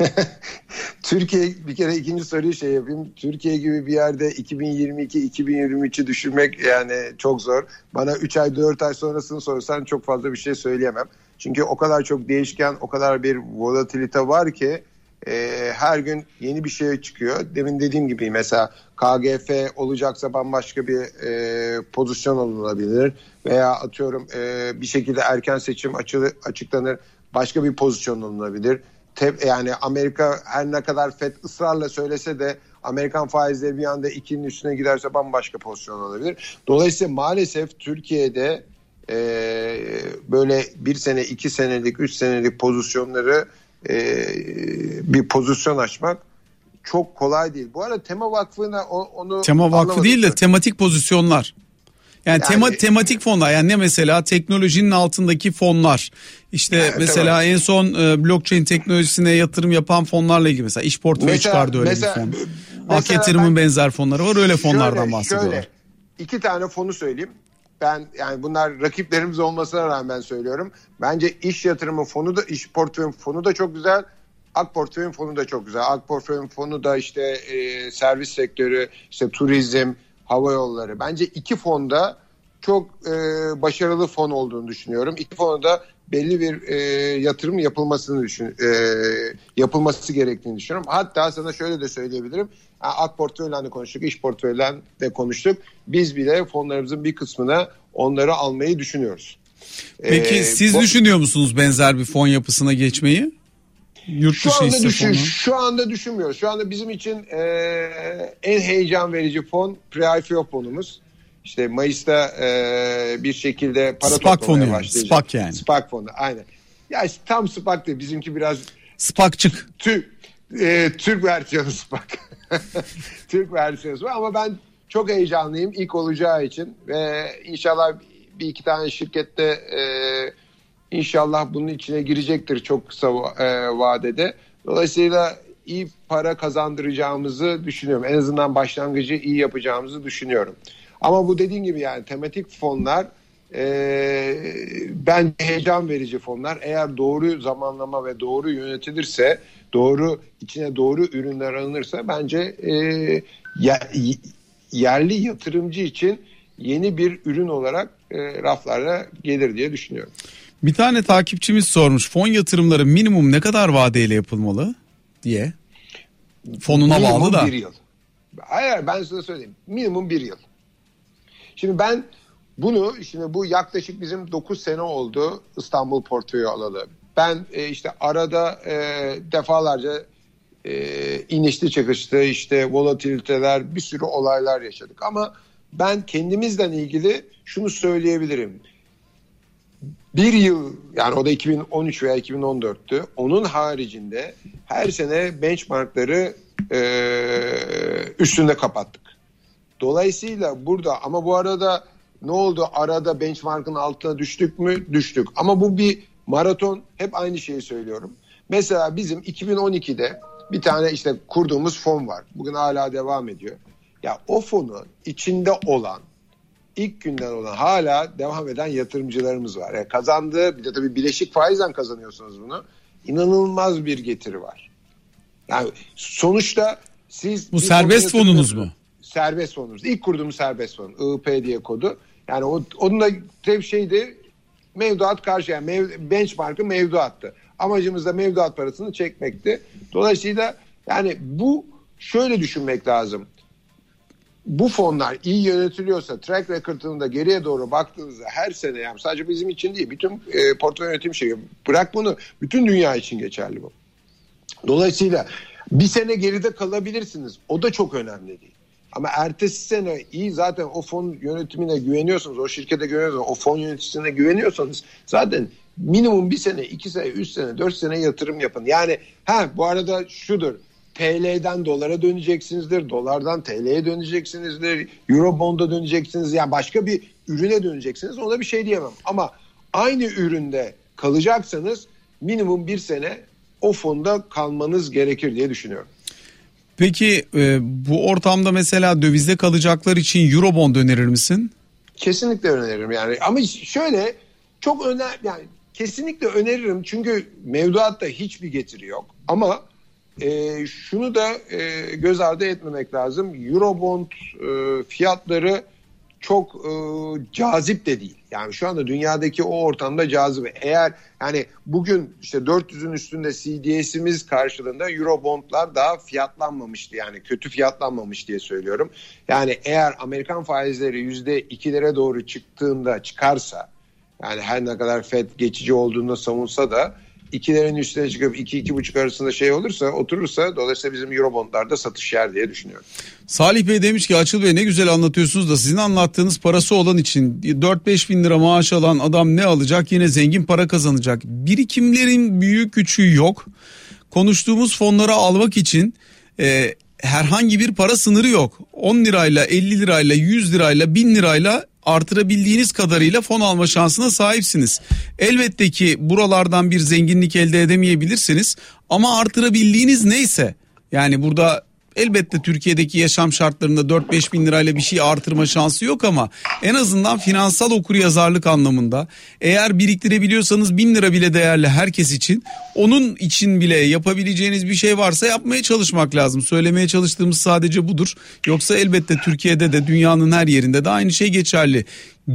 Speaker 2: Türkiye bir kere ikinci soruyu şey yapayım. Türkiye gibi bir yerde 2022-2023'ü düşünmek yani çok zor. Bana 3 ay 4 ay sonrasını sorsan çok fazla bir şey söyleyemem. Çünkü o kadar çok değişken, o kadar bir volatilite var ki e, her gün yeni bir şey çıkıyor. Demin dediğim gibi mesela KGF olacaksa bambaşka bir e, pozisyon alınabilir veya atıyorum e, bir şekilde erken seçim açılı, açıklanır başka bir pozisyon alınabilir. Te, yani Amerika her ne kadar FED ısrarla söylese de Amerikan faizleri bir anda ikinin üstüne giderse bambaşka pozisyon alabilir. Dolayısıyla maalesef Türkiye'de e, böyle bir sene, iki senelik, üç senelik pozisyonları e, bir pozisyon açmak çok kolay değil. Bu arada Tema Vakfı'na onu
Speaker 1: Tema Vakfı değil de tematik pozisyonlar. Yani, yani tema, tematik fonlar yani ne mesela teknolojinin altındaki fonlar işte yani, mesela evet. en son e, blockchain teknolojisine yatırım yapan fonlarla ilgili mesela iş portföyü çıkardı öyle mesela, bir fon. Ak yatırımın benzer fonları var öyle fonlardan şöyle, bahsediyorlar. Şöyle,
Speaker 2: iki tane fonu söyleyeyim. Ben yani bunlar rakiplerimiz olmasına rağmen söylüyorum. Bence iş yatırımı fonu da iş portföy fonu da çok güzel. Ak portföyün fonu da çok güzel. Ak portföyün fonu da işte e, servis sektörü, işte turizm, hava yolları. Bence iki fonda çok e, başarılı fon olduğunu düşünüyorum. İki fonda belli bir e, yatırım yapılmasını düşün, e, yapılması gerektiğini düşünüyorum. Hatta sana şöyle de söyleyebilirim. Ak portföyden de konuştuk, iş portföyden de konuştuk. Biz bile fonlarımızın bir kısmına onları almayı düşünüyoruz.
Speaker 1: Peki ee, siz fon... düşünüyor musunuz benzer bir fon yapısına geçmeyi?
Speaker 2: Yurt şu anda düşün, şu anda düşünmüyoruz. Şu anda bizim için e, en heyecan verici fon pre-IPO fonumuz. İşte Mayıs'ta e, bir şekilde para
Speaker 1: SPAC
Speaker 2: toplamaya
Speaker 1: fonu
Speaker 2: başlayacak.
Speaker 1: SPAC yani.
Speaker 2: SPAC fonu aynen. Ya işte tam SPAC değil bizimki biraz
Speaker 1: SPAC'çık.
Speaker 2: Türk, e, Türk versiyonu SPAC. Türk versiyonu var ama ben çok heyecanlıyım ilk olacağı için ve inşallah bir iki tane şirkette e, inşallah bunun içine girecektir çok kısa e, vadede. Dolayısıyla iyi para kazandıracağımızı düşünüyorum. En azından başlangıcı iyi yapacağımızı düşünüyorum. Ama bu dediğin gibi yani tematik fonlar e, bence heyecan verici fonlar. Eğer doğru zamanlama ve doğru yönetilirse, doğru içine doğru ürünler alınırsa bence e, yerli yatırımcı için yeni bir ürün olarak e, raflara gelir diye düşünüyorum.
Speaker 1: Bir tane takipçimiz sormuş fon yatırımları minimum ne kadar vadeyle yapılmalı diye. Fonuna minimum bağlı da.
Speaker 2: bir yıl. Hayır ben size söyleyeyim. Minimum bir yıl. Şimdi ben bunu şimdi bu yaklaşık bizim 9 sene oldu İstanbul portföyü alalı. Ben e, işte arada e, defalarca e, inişli çıkışlı işte volatiliteler bir sürü olaylar yaşadık ama ben kendimizden ilgili şunu söyleyebilirim. Bir yıl yani o da 2013 veya 2014'tü. Onun haricinde her sene benchmarkları e, üstünde kapattık. Dolayısıyla burada ama bu arada ne oldu? Arada benchmark'ın altına düştük mü? Düştük. Ama bu bir maraton. Hep aynı şeyi söylüyorum. Mesela bizim 2012'de bir tane işte kurduğumuz fon var. Bugün hala devam ediyor. Ya o fonu içinde olan ilk günden olan hala devam eden yatırımcılarımız var. Yani kazandığı bir de tabii bileşik faizden kazanıyorsunuz bunu. İnanılmaz bir getiri var. Yani sonuçta siz
Speaker 1: bu serbest fonunuz mu?
Speaker 2: Serbest fonumuz. İlk kurduğumuz serbest fon. IP diye kodu. Yani o, onun da tek şeydi mevduat karşı yani mev, benchmark'ı mevduattı. Amacımız da mevduat parasını çekmekti. Dolayısıyla yani bu şöyle düşünmek lazım. Bu fonlar iyi yönetiliyorsa track record'ını da geriye doğru baktığınızda her sene yani sadece bizim için değil bütün e, portföy yönetim şeyi bırak bunu bütün dünya için geçerli bu. Dolayısıyla bir sene geride kalabilirsiniz. O da çok önemli değil. Ama ertesi sene iyi zaten o fon yönetimine güveniyorsanız, o şirkete güveniyorsanız, o fon yöneticisine güveniyorsanız zaten minimum bir sene, iki sene, üç sene, dört sene yatırım yapın. Yani ha bu arada şudur. TL'den dolara döneceksinizdir, dolardan TL'ye döneceksinizdir, Eurobond'a döneceksiniz. Yani başka bir ürüne döneceksiniz. Ona bir şey diyemem. Ama aynı üründe kalacaksanız minimum bir sene o fonda kalmanız gerekir diye düşünüyorum.
Speaker 1: Peki e, bu ortamda mesela dövizde kalacaklar için Eurobond önerir misin?
Speaker 2: Kesinlikle öneririm yani. Ama şöyle çok öner yani kesinlikle öneririm çünkü mevduatta hiçbir getiri yok. Ama e, şunu da e, göz ardı etmemek lazım. Eurobond e, fiyatları çok e, cazip de değil. Yani şu anda dünyadaki o ortamda cazip. Eğer yani bugün işte 400'ün üstünde CDS'imiz karşılığında Eurobondlar daha fiyatlanmamıştı. Yani kötü fiyatlanmamış diye söylüyorum. Yani eğer Amerikan faizleri %2'lere doğru çıktığında çıkarsa yani her ne kadar FED geçici olduğunu savunsa da ikilerin üstüne çıkıp iki iki buçuk arasında şey olursa oturursa dolayısıyla bizim Eurobondlarda satış yer diye düşünüyorum.
Speaker 1: Salih Bey demiş ki Açıl Bey ne güzel anlatıyorsunuz da sizin anlattığınız parası olan için 4-5 bin lira maaş alan adam ne alacak yine zengin para kazanacak. Birikimlerin büyük küçüğü yok. Konuştuğumuz fonları almak için e, herhangi bir para sınırı yok. 10 lirayla 50 lirayla 100 lirayla 1000 lirayla artırabildiğiniz kadarıyla fon alma şansına sahipsiniz. Elbette ki buralardan bir zenginlik elde edemeyebilirsiniz ama artırabildiğiniz neyse yani burada Elbette Türkiye'deki yaşam şartlarında 4-5 bin lirayla bir şey artırma şansı yok ama en azından finansal okuryazarlık anlamında eğer biriktirebiliyorsanız bin lira bile değerli herkes için onun için bile yapabileceğiniz bir şey varsa yapmaya çalışmak lazım. Söylemeye çalıştığımız sadece budur. Yoksa elbette Türkiye'de de dünyanın her yerinde de aynı şey geçerli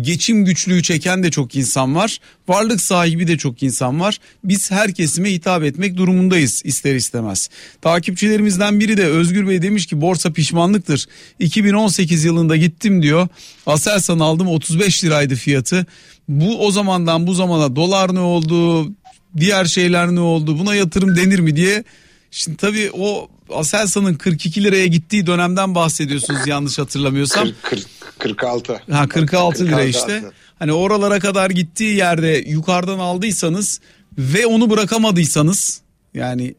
Speaker 1: geçim güçlüğü çeken de çok insan var. Varlık sahibi de çok insan var. Biz her kesime hitap etmek durumundayız ister istemez. Takipçilerimizden biri de Özgür Bey demiş ki borsa pişmanlıktır. 2018 yılında gittim diyor. Aselsan aldım 35 liraydı fiyatı. Bu o zamandan bu zamana dolar ne oldu? Diğer şeyler ne oldu? Buna yatırım denir mi diye Şimdi tabii o Aselsan'ın 42 liraya gittiği dönemden bahsediyorsunuz yanlış hatırlamıyorsam.
Speaker 2: 40, 40, 46.
Speaker 1: Ha 46 lira işte. Hani oralara kadar gittiği yerde yukarıdan aldıysanız ve onu bırakamadıysanız yani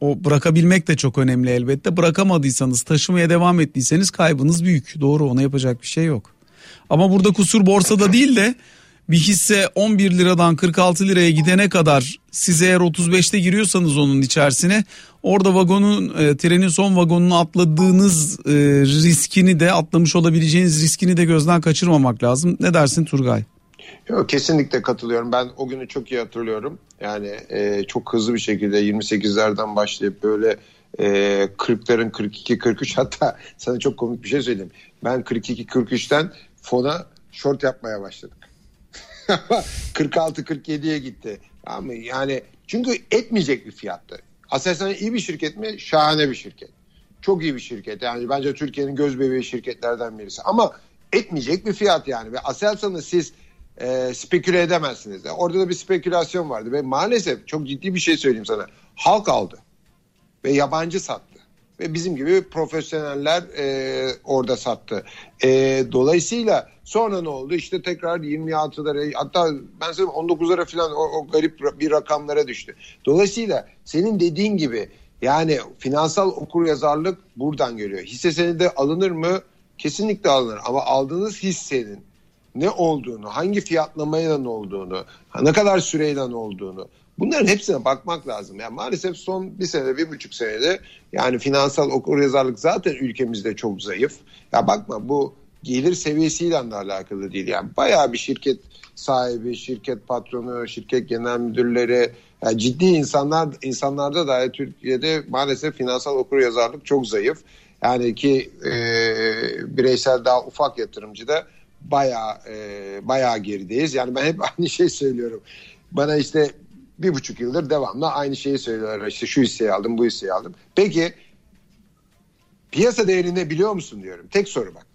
Speaker 1: o bırakabilmek de çok önemli elbette. Bırakamadıysanız taşımaya devam ettiyseniz kaybınız büyük. Doğru ona yapacak bir şey yok. Ama burada kusur borsada değil de bir hisse 11 liradan 46 liraya gidene kadar siz eğer 35'te giriyorsanız onun içerisine orada vagonun e, trenin son vagonunu atladığınız e, riskini de atlamış olabileceğiniz riskini de gözden kaçırmamak lazım. Ne dersin Turgay?
Speaker 2: Yok, kesinlikle katılıyorum. Ben o günü çok iyi hatırlıyorum. Yani e, çok hızlı bir şekilde 28'lerden başlayıp böyle e, 40'ların 42 43 hatta sana çok komik bir şey söyleyeyim. Ben 42 43'ten fona short yapmaya başladık. 46 47'ye gitti. Ama yani çünkü etmeyecek bir fiyattı. Aselsan iyi bir şirket mi? Şahane bir şirket. Çok iyi bir şirket. Yani bence Türkiye'nin göz bebeği şirketlerden birisi. Ama etmeyecek bir fiyat yani. Ve Aselsan'ı siz e, speküle edemezsiniz. Orada da bir spekülasyon vardı. Ve maalesef çok ciddi bir şey söyleyeyim sana. Halk aldı. Ve yabancı sattı. Ve bizim gibi profesyoneller e, orada sattı. E, dolayısıyla sonra ne oldu? İşte tekrar 26'lara hatta ben söyleyeyim 19'lara falan o, o garip bir rakamlara düştü. Dolayısıyla senin dediğin gibi yani finansal okur yazarlık buradan geliyor. Hisse senedi alınır mı? Kesinlikle alınır ama aldığınız hissenin ne olduğunu, hangi fiyatlamayla ne olduğunu, ne kadar süreyle ne olduğunu bunların hepsine bakmak lazım. Yani maalesef son bir senede, bir buçuk senede yani finansal okur yazarlık zaten ülkemizde çok zayıf. Ya bakma bu gelir seviyesiyle de alakalı değil. Yani bayağı bir şirket sahibi, şirket patronu, şirket genel müdürleri, yani ciddi insanlar insanlarda da Türkiye'de maalesef finansal okur yazarlık çok zayıf. Yani ki e, bireysel daha ufak yatırımcı da bayağı e, bayağı gerideyiz. Yani ben hep aynı şey söylüyorum. Bana işte bir buçuk yıldır devamlı aynı şeyi söylüyorlar. İşte şu hisseyi aldım, bu hisseyi aldım. Peki piyasa değerini biliyor musun diyorum. Tek soru bak.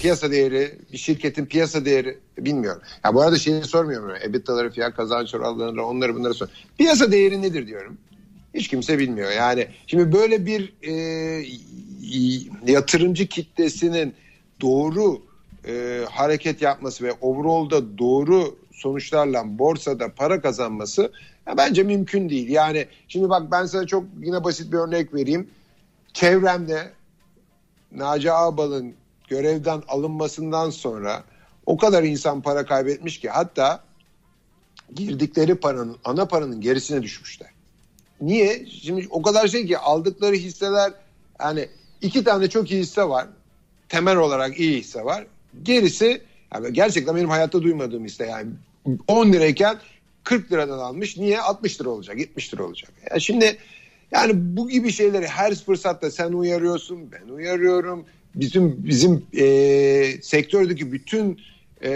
Speaker 2: Piyasa değeri, bir şirketin piyasa değeri bilmiyorum. Ya bu arada şeyi sormuyorum. EBITDA'ları, fiyat kazanç oranları, onları bunları sor. Piyasa değeri nedir diyorum. Hiç kimse bilmiyor. Yani şimdi böyle bir e, yatırımcı kitlesinin doğru e, hareket yapması ve overall'da doğru sonuçlarla borsada para kazanması ya bence mümkün değil. Yani şimdi bak ben sana çok yine basit bir örnek vereyim. Çevremde Naci Ağbal'ın görevden alınmasından sonra o kadar insan para kaybetmiş ki hatta girdikleri paranın ana paranın gerisine düşmüşler. Niye? Şimdi o kadar şey ki aldıkları hisseler yani iki tane çok iyi hisse var. Temel olarak iyi hisse var. Gerisi yani gerçekten benim hayatta duymadığım hisse yani 10 lirayken 40 liradan almış. Niye? 60 lira olacak, 70 lira olacak. Yani şimdi yani bu gibi şeyleri her fırsatta sen uyarıyorsun, ben uyarıyorum. Bizim bizim e, sektördeki bütün e,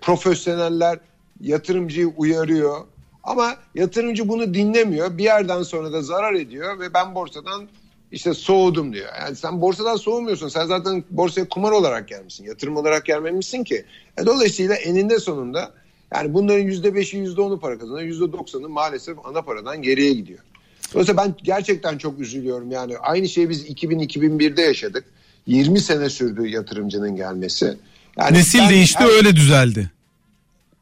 Speaker 2: profesyoneller yatırımcıyı uyarıyor. Ama yatırımcı bunu dinlemiyor. Bir yerden sonra da zarar ediyor ve ben borsadan işte soğudum diyor. Yani sen borsadan soğumuyorsun. Sen zaten borsaya kumar olarak gelmişsin. Yatırım olarak gelmemişsin ki. E, dolayısıyla eninde sonunda yani bunların %5'i %10'u para kazanıyor. %90'ı maalesef ana paradan geriye gidiyor. Dolayısıyla ben gerçekten çok üzülüyorum. Yani aynı şeyi biz 2000-2001'de yaşadık. 20 sene sürdü yatırımcının gelmesi.
Speaker 1: Yani nesil değişti her... öyle düzeldi.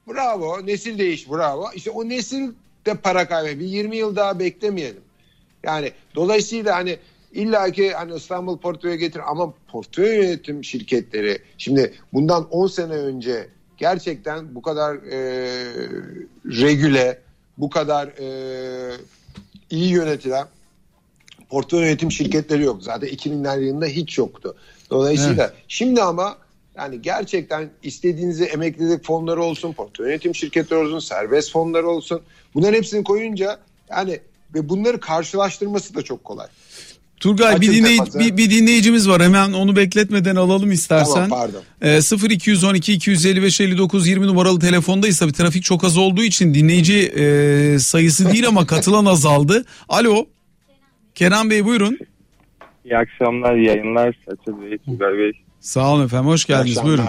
Speaker 2: Bravo nesil değiş bravo. İşte o nesil de para kaybediyor. Bir 20 yıl daha beklemeyelim. Yani dolayısıyla hani İlla ki hani İstanbul portföye getir ama portföy yönetim şirketleri şimdi bundan 10 sene önce gerçekten bu kadar e, regüle, bu kadar e, iyi yönetilen portföy yönetim şirketleri yok. Zaten 2000'ler yılında hiç yoktu. Dolayısıyla evet. şimdi ama yani gerçekten istediğinizi emeklilik fonları olsun, portföy yönetim şirketleri olsun, serbest fonları olsun. Bunların hepsini koyunca yani ve bunları karşılaştırması da çok kolay.
Speaker 1: Turgay bir, dinleyici, bir, bir dinleyicimiz var hemen onu bekletmeden alalım istersen.
Speaker 2: Tamam pardon.
Speaker 1: Ee, 0212 255 59 20 numaralı telefondayız tabii trafik çok az olduğu için dinleyici e, sayısı değil ama katılan azaldı. Alo Kenan Bey buyurun.
Speaker 4: İyi akşamlar iyi yayınlar Açıl Bey Turgay Bey.
Speaker 1: Sağ olun efendim hoş geldiniz buyurun.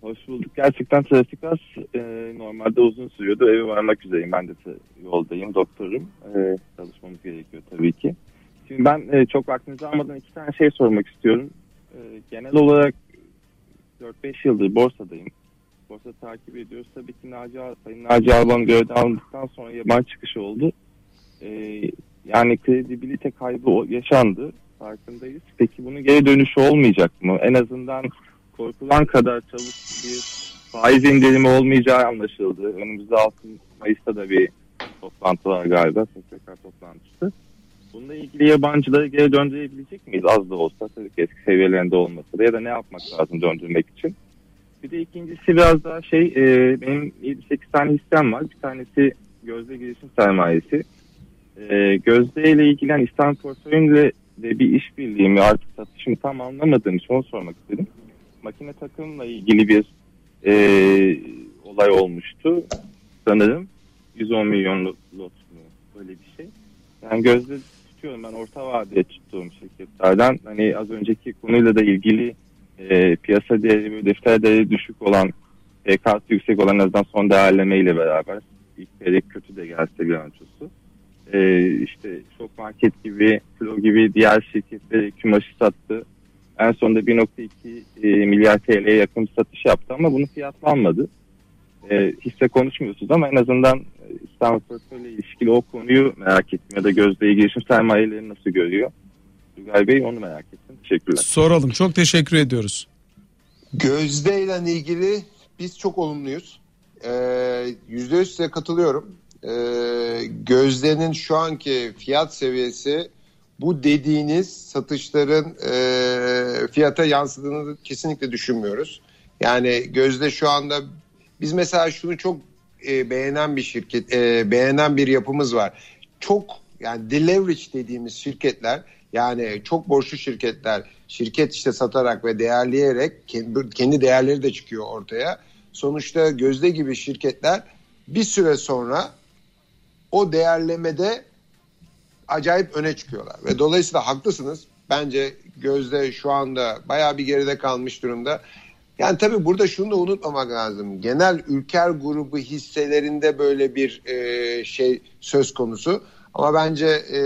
Speaker 4: Hoş bulduk. Gerçekten trafik az. E, normalde uzun sürüyordu. Eve varmak üzereyim. Ben de yoldayım. Doktorum. E, çalışmamız gerekiyor tabii ki. Şimdi ben e, çok vaktinizi almadan iki tane şey sormak istiyorum. E, genel olarak 4-5 yıldır borsadayım. Borsa takip ediyoruz. Tabii ki Naci, Sayın Naci Alban görevden alındıktan sonra yabancı çıkış oldu. E, yani kredibilite kaybı yaşandı. Farkındayız. Peki bunun geri dönüşü olmayacak mı? En azından korkulan kadar çabuk bir faiz indirimi olmayacağı anlaşıldı. Önümüzde 6 Mayıs'ta da bir toplantı var galiba. SSK toplantısı. Bununla ilgili yabancıları geri döndürebilecek miyiz? Az da olsa tabii ki eski seviyelerinde olmasa da ya da ne yapmak lazım döndürmek için? Bir de ikincisi biraz daha şey e, benim 7-8 tane hissem var. Bir tanesi Gözde Girişim Sermayesi. E, Gözde ile ilgili hani İstanbul portföyümle de bir işbirliği mi artık satışımı tam anlamadığım için onu sormak istedim. Makine takımla ilgili bir e, olay olmuştu sanırım. 110 milyon lot mu böyle bir şey. Yani gözde tutuyorum ben orta vadeye tuttuğum şirketlerden. Hani az önceki konuyla da ilgili e, piyasa değeri ve defter değeri düşük olan PK'sı yüksek olan en azından son değerleme ile beraber ilk çeyrek kötü de gelse bilançosu. E, işte Şok Market gibi, Flo gibi diğer şirketleri kumaşı sattı. En sonunda 1.2 e, milyar TL'ye yakın satış yaptı ama bunu fiyatlanmadı. E, hisse konuşmuyorsunuz ama en azından İstanbul Portföy'le ilişkili o konuyu merak ettim. Ya da Gözde'yi girişim sermayeleri nasıl görüyor? Tugay Bey onu merak ettim. Teşekkürler.
Speaker 1: Soralım. Çok teşekkür ediyoruz.
Speaker 2: Gözde ile ilgili biz çok olumluyuz. Ee, yüzde yüz size katılıyorum. Ee, Gözde'nin şu anki fiyat seviyesi bu dediğiniz satışların e, fiyata yansıdığını kesinlikle düşünmüyoruz. Yani Gözde şu anda biz mesela şunu çok e, beğenen bir şirket, e, beğenen bir yapımız var. Çok yani deleverage dediğimiz şirketler yani çok borçlu şirketler şirket işte satarak ve değerleyerek kendi değerleri de çıkıyor ortaya. Sonuçta Gözde gibi şirketler bir süre sonra o değerlemede acayip öne çıkıyorlar. Ve dolayısıyla haklısınız. Bence Gözde şu anda bayağı bir geride kalmış durumda. Yani tabii burada şunu da unutmamak lazım. Genel Ülker grubu hisselerinde böyle bir e, şey söz konusu. Ama bence e,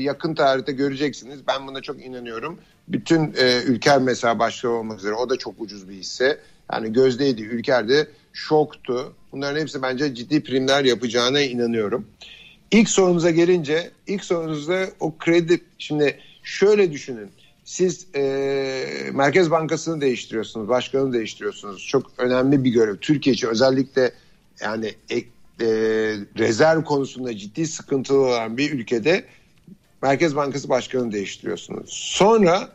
Speaker 2: yakın tarihte göreceksiniz. Ben buna çok inanıyorum. Bütün e, Ülker mesela başka olmak üzere o da çok ucuz bir hisse. Yani gözdeydi, Ülker'di, şoktu. Bunların hepsi bence ciddi primler yapacağına inanıyorum. İlk sorumuza gelince, ilk sorunuzda o kredi, şimdi şöyle düşünün. Siz e, Merkez Bankası'nı değiştiriyorsunuz, başkanını değiştiriyorsunuz. Çok önemli bir görev. Türkiye için özellikle yani e, e, rezerv konusunda ciddi sıkıntılı olan bir ülkede Merkez Bankası başkanını değiştiriyorsunuz. Sonra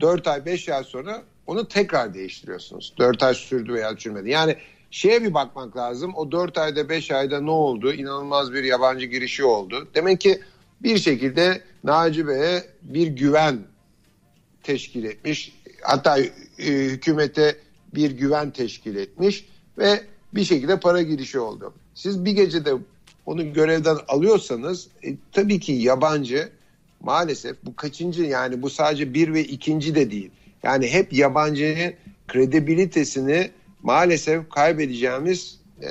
Speaker 2: 4 ay 5 ay sonra onu tekrar değiştiriyorsunuz. 4 ay sürdü veya sürmedi. Yani şeye bir bakmak lazım. O 4 ayda 5 ayda ne oldu? İnanılmaz bir yabancı girişi oldu. Demek ki bir şekilde Naci Bey'e bir güven teşkil etmiş. Hatta e, hükümete bir güven teşkil etmiş ve bir şekilde para girişi oldu. Siz bir gecede onu görevden alıyorsanız e, tabii ki yabancı maalesef bu kaçıncı yani bu sadece bir ve ikinci de değil. Yani hep yabancının kredibilitesini maalesef kaybedeceğimiz e,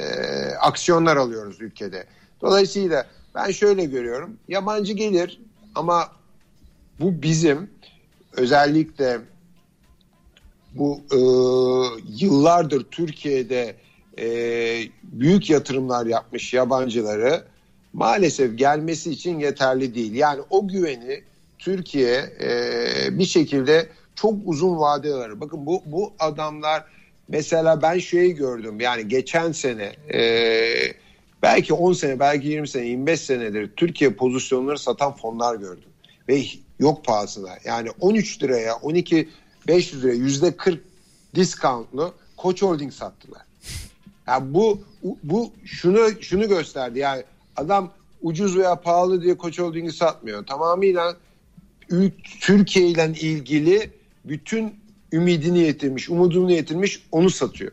Speaker 2: aksiyonlar alıyoruz ülkede. Dolayısıyla ben şöyle görüyorum. Yabancı gelir ama bu bizim özellikle bu e, yıllardır Türkiye'de e, büyük yatırımlar yapmış yabancıları maalesef gelmesi için yeterli değil. Yani o güveni Türkiye e, bir şekilde çok uzun vadeler. Bakın bu bu adamlar mesela ben şeyi gördüm yani geçen sene e, belki 10 sene belki 20 sene 25 senedir Türkiye pozisyonları satan fonlar gördüm. Ve yok pahasına yani 13 liraya 12 500 liraya yüzde 40 discountlu Koç Holding sattılar. Yani bu bu şunu şunu gösterdi yani adam ucuz veya pahalı diye Koç Holding'i satmıyor. Tamamıyla Türkiye ile ilgili bütün ümidini yetirmiş, umudunu yetirmiş onu satıyor.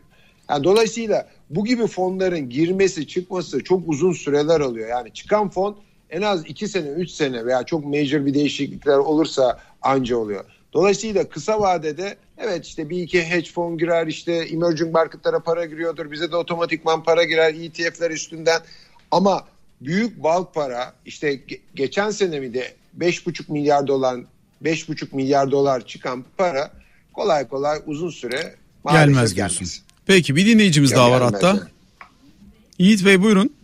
Speaker 2: Yani dolayısıyla bu gibi fonların girmesi çıkması çok uzun süreler alıyor. Yani çıkan fon en az 2 sene 3 sene veya çok major bir değişiklikler olursa anca oluyor. Dolayısıyla kısa vadede evet işte bir iki hedge fon girer işte emerging marketlara para giriyordur. Bize de otomatikman para girer ETF'ler üstünden. Ama büyük balk para işte geçen sene mi de 5,5 milyar dolar 5,5 milyar dolar çıkan para kolay kolay uzun süre
Speaker 1: gelmez diyorsun. Gelmez. Peki bir dinleyicimiz ya daha var hatta. Yani. Yiğit Bey buyurun.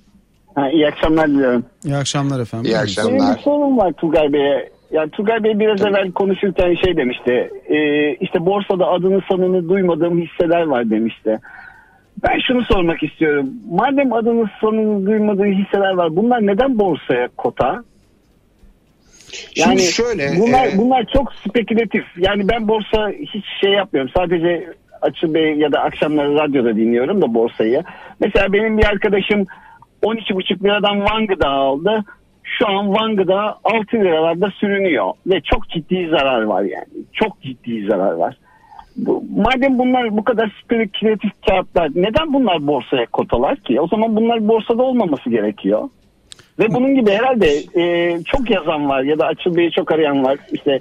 Speaker 5: Ha, iyi akşamlar diliyorum.
Speaker 1: İyi akşamlar efendim.
Speaker 2: İyi akşamlar.
Speaker 5: Benim bir sorum var Tugay Bey'e. Yani Tugay Bey biraz evvel konuşurken şey demişti. E, işte borsada adını sanını duymadığım hisseler var demişti. Ben şunu sormak istiyorum. Madem adını sanını duymadığım hisseler var bunlar neden borsaya kota? Yani Şimdi şöyle, bunlar e... bunlar çok spekülatif. Yani ben borsa hiç şey yapmıyorum. Sadece Açı Bey ya da akşamları radyoda dinliyorum da borsayı. Mesela benim bir arkadaşım 12,5 liradan Van aldı. Şu an Van Gıda 6 liralarda sürünüyor ve çok ciddi zarar var yani. Çok ciddi zarar var. Bu, madem bunlar bu kadar spekülatif kağıtlar neden bunlar borsaya kotalar ki? O zaman bunlar borsada olmaması gerekiyor. Ve bunun gibi herhalde e, çok yazan var ya da Açıl çok arayan var. İşte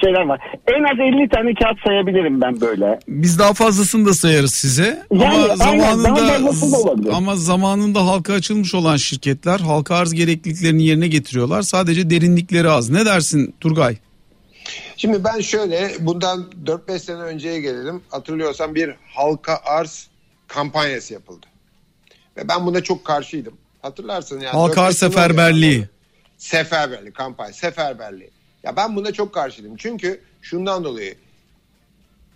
Speaker 5: şeyler var. En az 50 tane kağıt sayabilirim ben böyle.
Speaker 1: Biz daha fazlasını da sayarız size.
Speaker 5: Yani
Speaker 1: ama
Speaker 5: aynen,
Speaker 1: zamanında
Speaker 5: olabilir.
Speaker 1: ama zamanında halka açılmış olan şirketler halka arz gerekliliklerini yerine getiriyorlar. Sadece derinlikleri az. Ne dersin Turgay?
Speaker 2: Şimdi ben şöyle bundan 4-5 sene önceye gelelim. Hatırlıyorsan bir halka arz kampanyası yapıldı. Ve ben buna çok karşıydım. Hatırlarsın yani.
Speaker 1: halka
Speaker 2: 4-5
Speaker 1: arz seferberliği.
Speaker 2: Seferberlik kampanya, seferberliği. Ya ben buna çok karşıydım. Çünkü şundan dolayı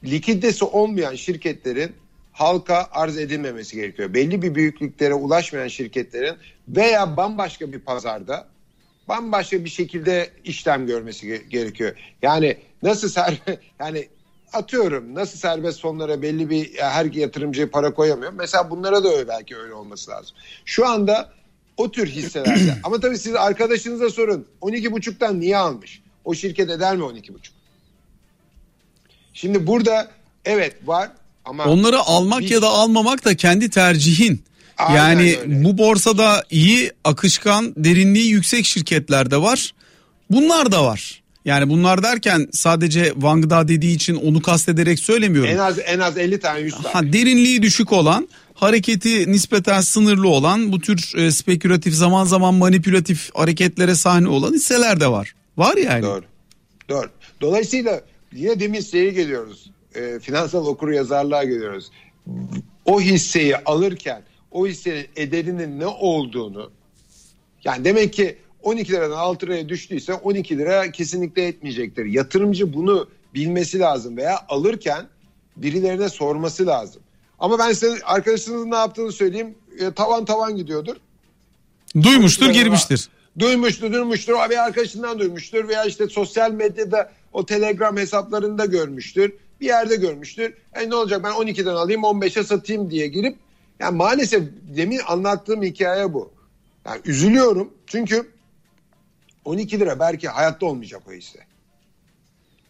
Speaker 2: likiditesi olmayan şirketlerin halka arz edilmemesi gerekiyor. Belli bir büyüklüklere ulaşmayan şirketlerin veya bambaşka bir pazarda bambaşka bir şekilde işlem görmesi ge- gerekiyor. Yani nasıl ser yani atıyorum nasıl serbest fonlara belli bir her yatırımcı para koyamıyor. Mesela bunlara da öyle belki öyle olması lazım. Şu anda o tür hisselerde ama tabii siz arkadaşınıza sorun 12.5'tan niye almış? O şirket eder mi 12.5? Şimdi burada evet var ama
Speaker 1: Onları almak
Speaker 2: Bir-
Speaker 1: ya da almamak da kendi tercihin.
Speaker 2: Aynen
Speaker 1: yani
Speaker 2: öyle.
Speaker 1: bu borsada iyi akışkan derinliği yüksek şirketler de var. Bunlar da var. Yani bunlar derken sadece Gıda dediği için onu kastederek söylemiyorum.
Speaker 2: en az en az 50 tane 100 tane.
Speaker 1: Ha, derinliği düşük olan, hareketi nispeten sınırlı olan bu tür e, spekülatif zaman zaman manipülatif hareketlere sahne olan hisseler de var. Var yani.
Speaker 2: Doğru. Doğru. Dolayısıyla yine demin şeye geliyoruz. E, finansal okur yazarlığa geliyoruz. O hisseyi alırken o hissenin ederinin ne olduğunu yani demek ki 12 liradan 6 liraya düştüyse 12 lira kesinlikle etmeyecektir. Yatırımcı bunu bilmesi lazım veya alırken birilerine sorması lazım. Ama ben size arkadaşınızın ne yaptığını söyleyeyim. E, tavan tavan gidiyordur.
Speaker 1: Duymuştur, girmiştir.
Speaker 2: Duymuştur, duymuştur. Abi arkadaşından duymuştur veya işte sosyal medyada o Telegram hesaplarında görmüştür. Bir yerde görmüştür. E ne olacak ben 12'den alayım 15'e satayım diye girip yani maalesef demin anlattığım hikaye bu. Yani üzülüyorum çünkü 12 lira belki hayatta olmayacak o hisse.